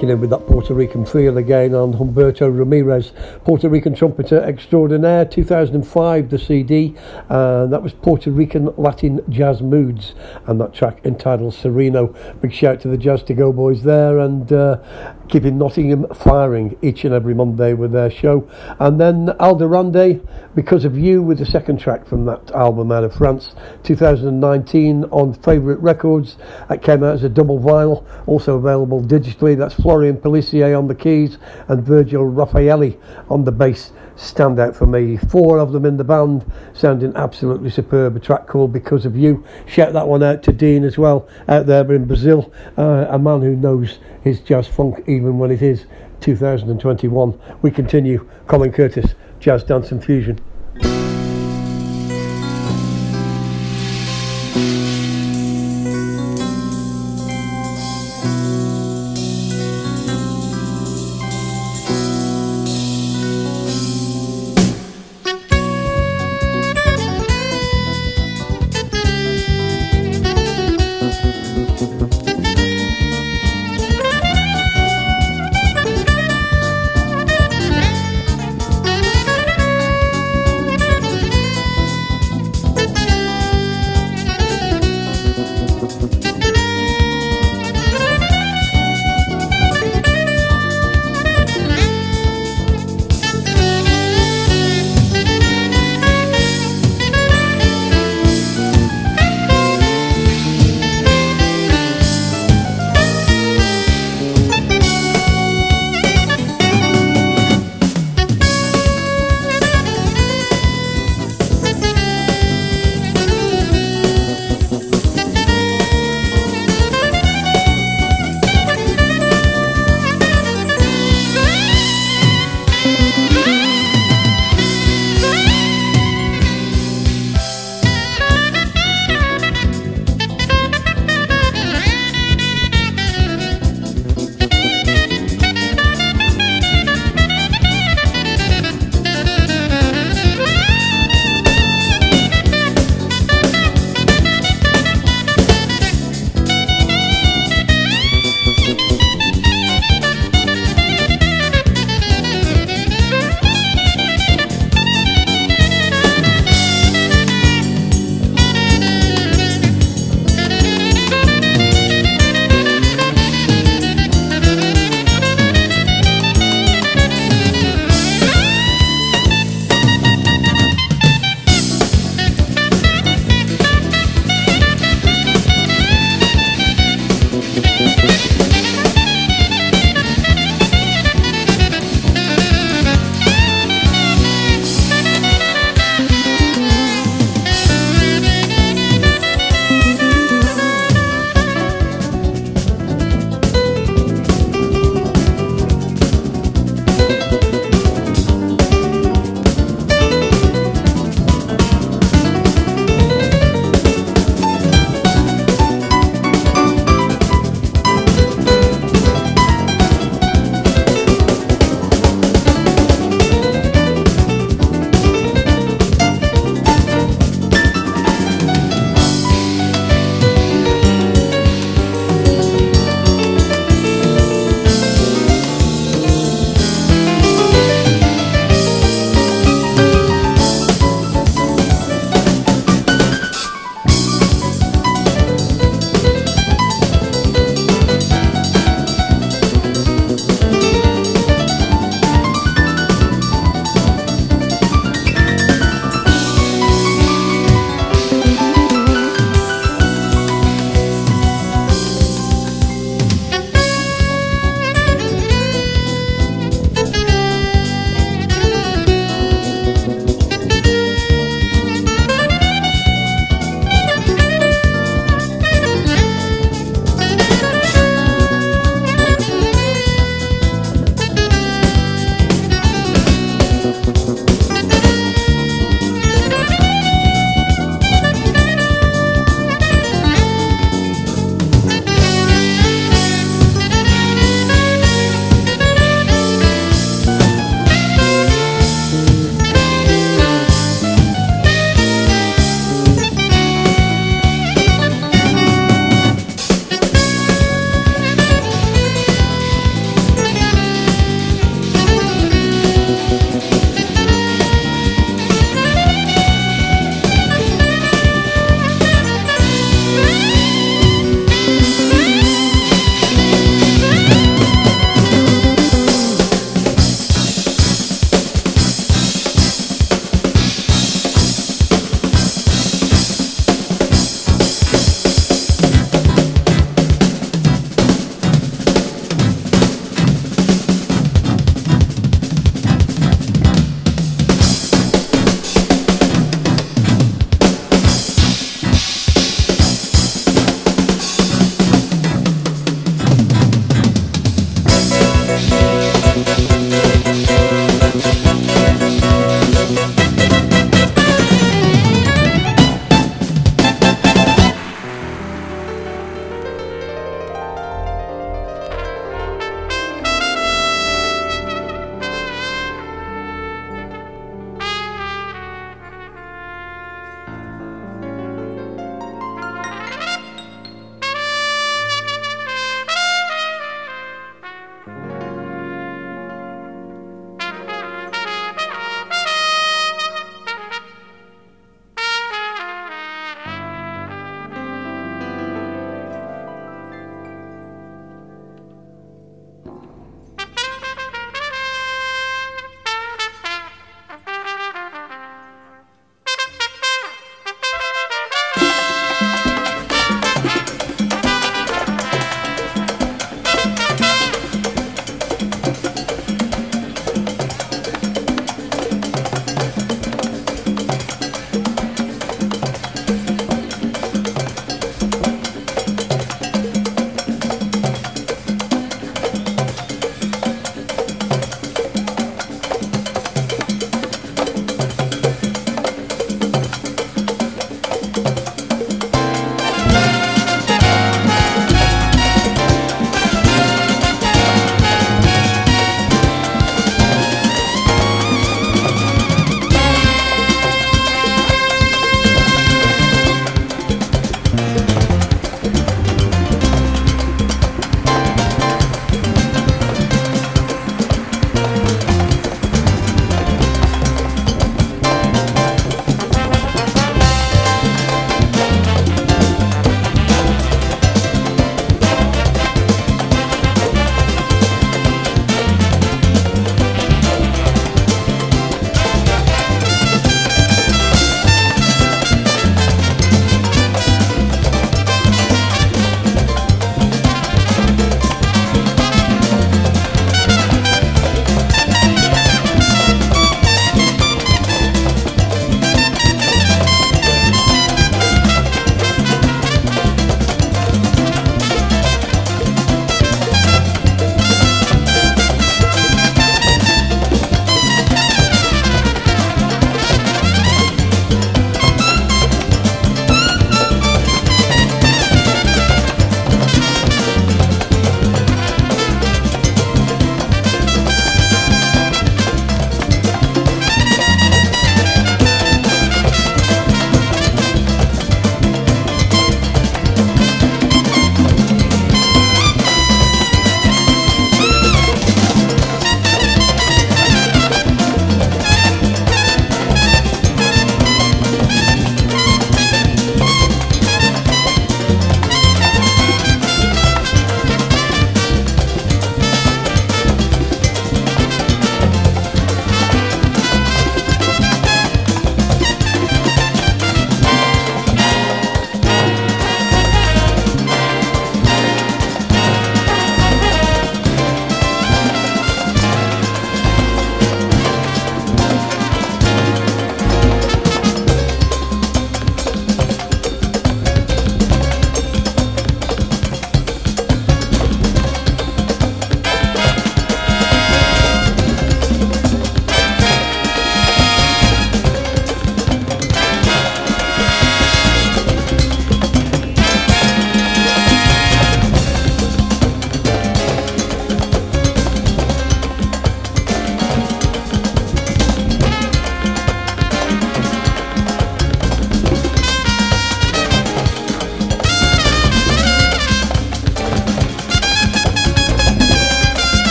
In with that Puerto Rican feel again on Humberto Ramirez, Puerto Rican trumpeter extraordinaire, 2005, the CD, and that was Puerto Rican Latin Jazz Moods, and that track entitled Sereno. Big shout to the Jazz to Go boys there, and uh, keeping Nottingham firing each and every Monday with their show. And then Aldorande, Because of You, with the second track from that album out of France, 2019 on Favourite Records. That came out as a double vinyl, also available digitally. That's Florian Pellissier on the keys and Virgil Raffaelli on the bass. Stand out for me. Four of them in the band, sounding absolutely superb. A track called Because of You. Shout that one out to Dean as well, out there in Brazil. Uh, a man who knows his jazz funk even when it is 2021. We continue. Colin Curtis, Jazz Dance and Fusion.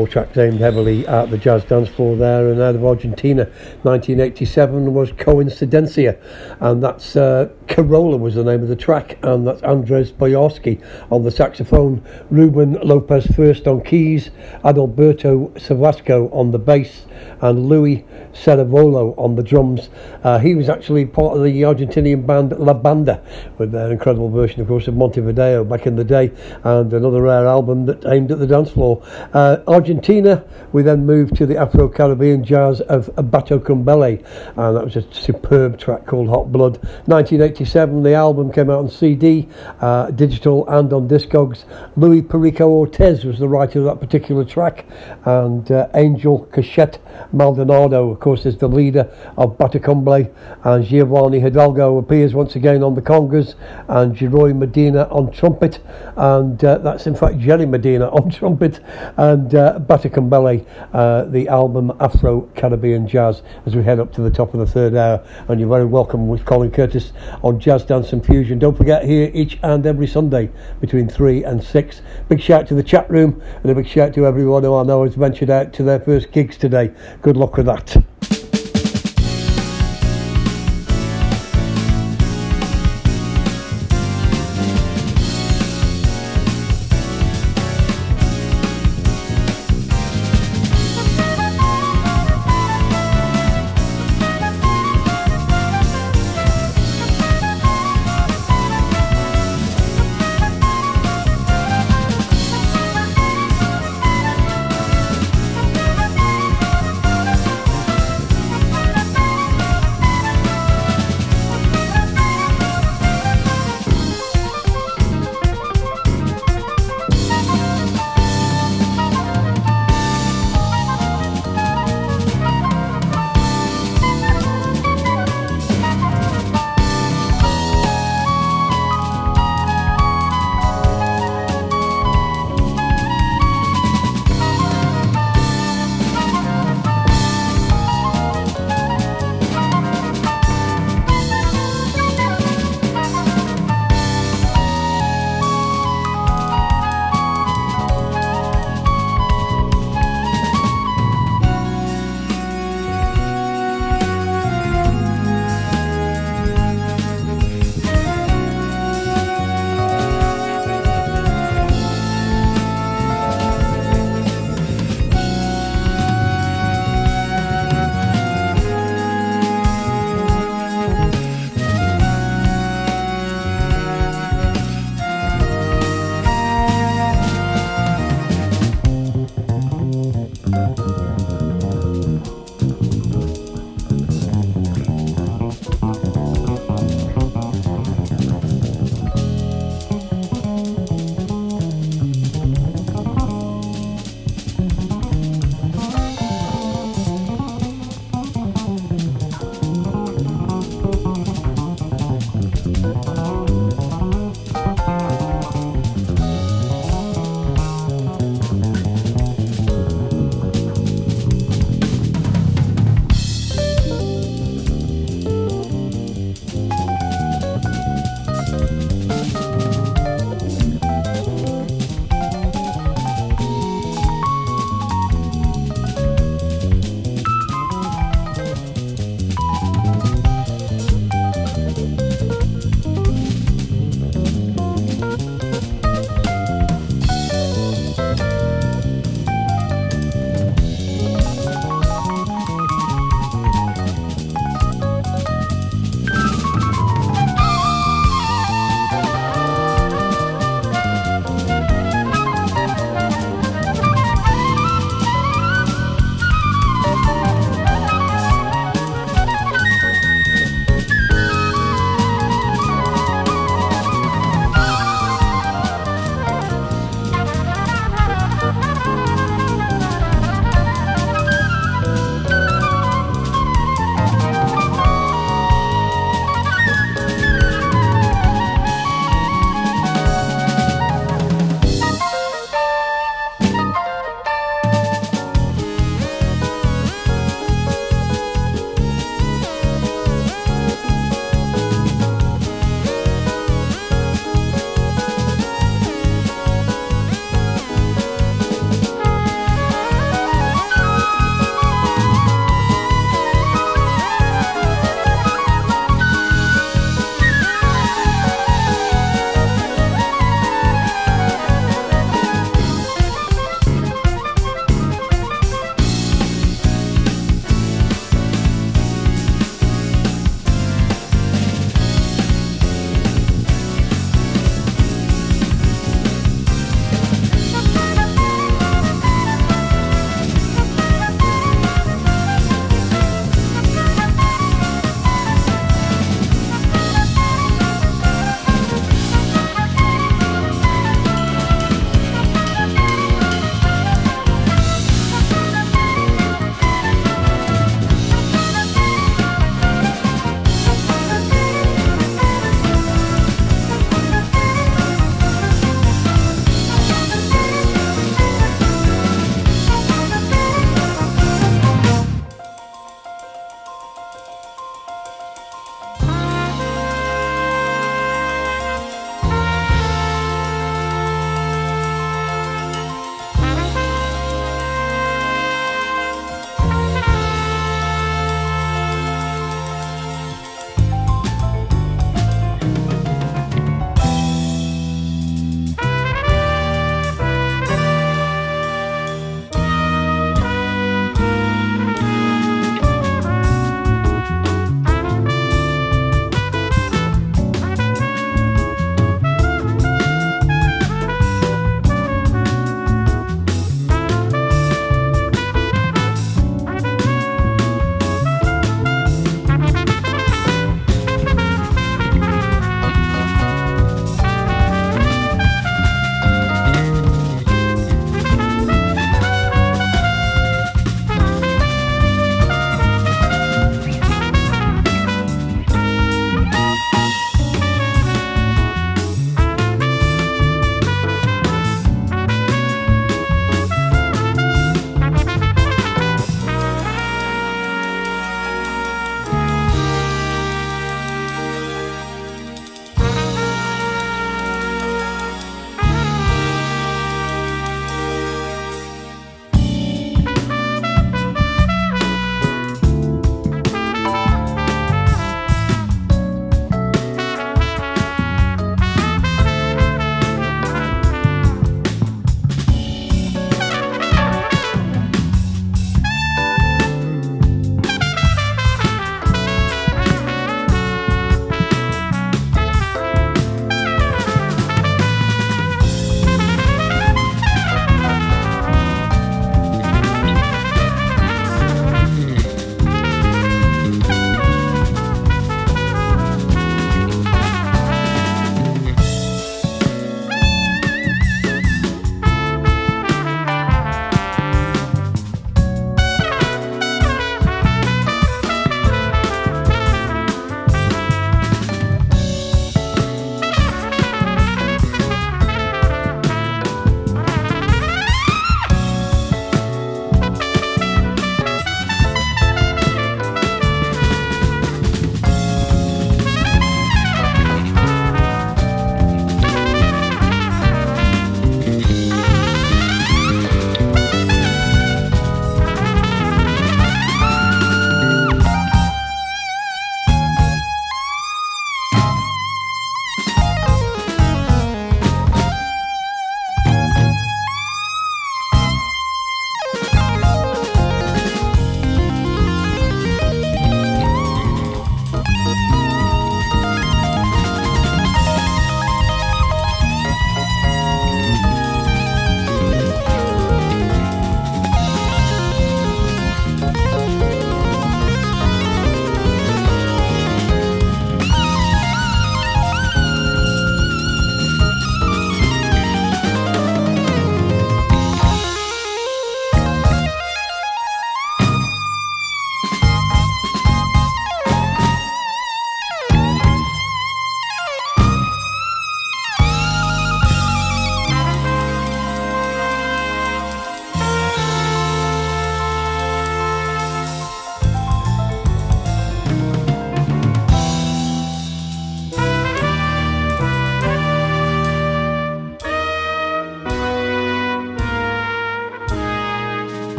More tracks aimed heavily at the jazz dance floor there. And out of Argentina, 1987 was Coincidencia, and that's uh, Corolla was the name of the track, and that's Andres Boiarsky on the saxophone, Ruben Lopez first on keys, Adalberto Savasco on the bass, and Louis Ceravolo on the drums. Uh, he was actually part of the Argentinian band La Banda with their incredible version, of course, of Montevideo back in the day, and another rare album that aimed at the dance floor. Uh, Argentina, we then moved to the Afro Caribbean jazz of Batacumbele, and that was a superb track called Hot Blood. 1987, the album came out on CD, uh, digital, and on Discogs. Louis Perico Ortiz was the writer of that particular track, and uh, Angel Cachete Maldonado, of course, is the leader of Batacumbele, and Giovanni Hidalgo appears once again on the congas, and Jeroy Medina on trumpet, and uh, that's in fact Jerry Medina on trumpet, and uh, uh, the album Afro Caribbean Jazz, as we head up to the top of the third hour, and you're very welcome with Colin Curtis on Jazz Dance and Fusion. Don't forget here each and every Sunday between 3 and 6. Big shout to the chat room, and a big shout to everyone who I know has ventured out to their first gigs today. Good luck with that.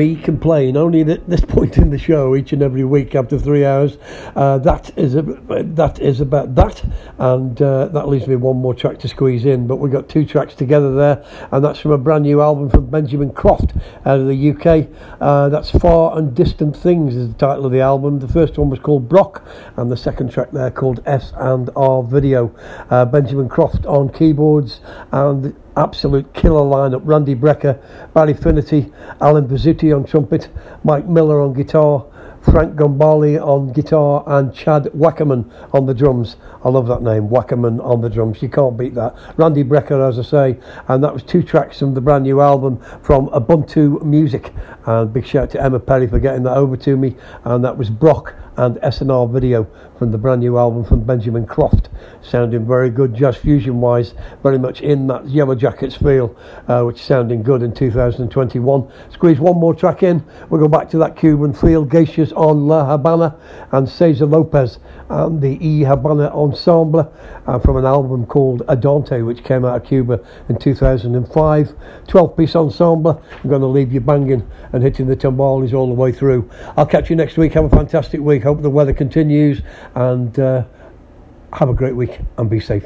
Me complain only at this point in the show each and every week after three hours. Uh, that is a, that is about that, and uh, that leaves me one more track to squeeze in. But we've got two tracks together there, and that's from a brand new album from Benjamin Croft out of the UK. Uh, that's Far and Distant Things is the title of the album. The first one was called Brock, and the second track there called S and R Video. Uh, Benjamin Croft on keyboards and absolute killer lineup. Randy Brecker, Barry Finnerty, Alan Bazzuti on trumpet, Mike Miller on guitar, Frank Gambale on guitar, and Chad Wackerman on the drums. I love that name, Wackerman on the drums. You can't beat that. Randy Brecker, as I say, and that was two tracks from the brand new album from Ubuntu Music. And big shout to Emma Perry for getting that over to me. And that was Brock and SNR video from the brand new album from Benjamin Croft. Sounding very good, jazz fusion wise, very much in that Yellow Jackets feel, uh, which is sounding good in 2021. Squeeze one more track in, we'll go back to that Cuban feel. Geishas on La Habana and Cesar Lopez and the E Habana Ensemble uh, from an album called Andante, which came out of Cuba in 2005. 12 piece ensemble. I'm going to leave you banging and hitting the timbales all the way through. I'll catch you next week. Have a fantastic week. Hope the weather continues and uh, have a great week and be safe.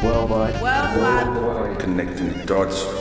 Worldwide. Worldwide. Connecting dots.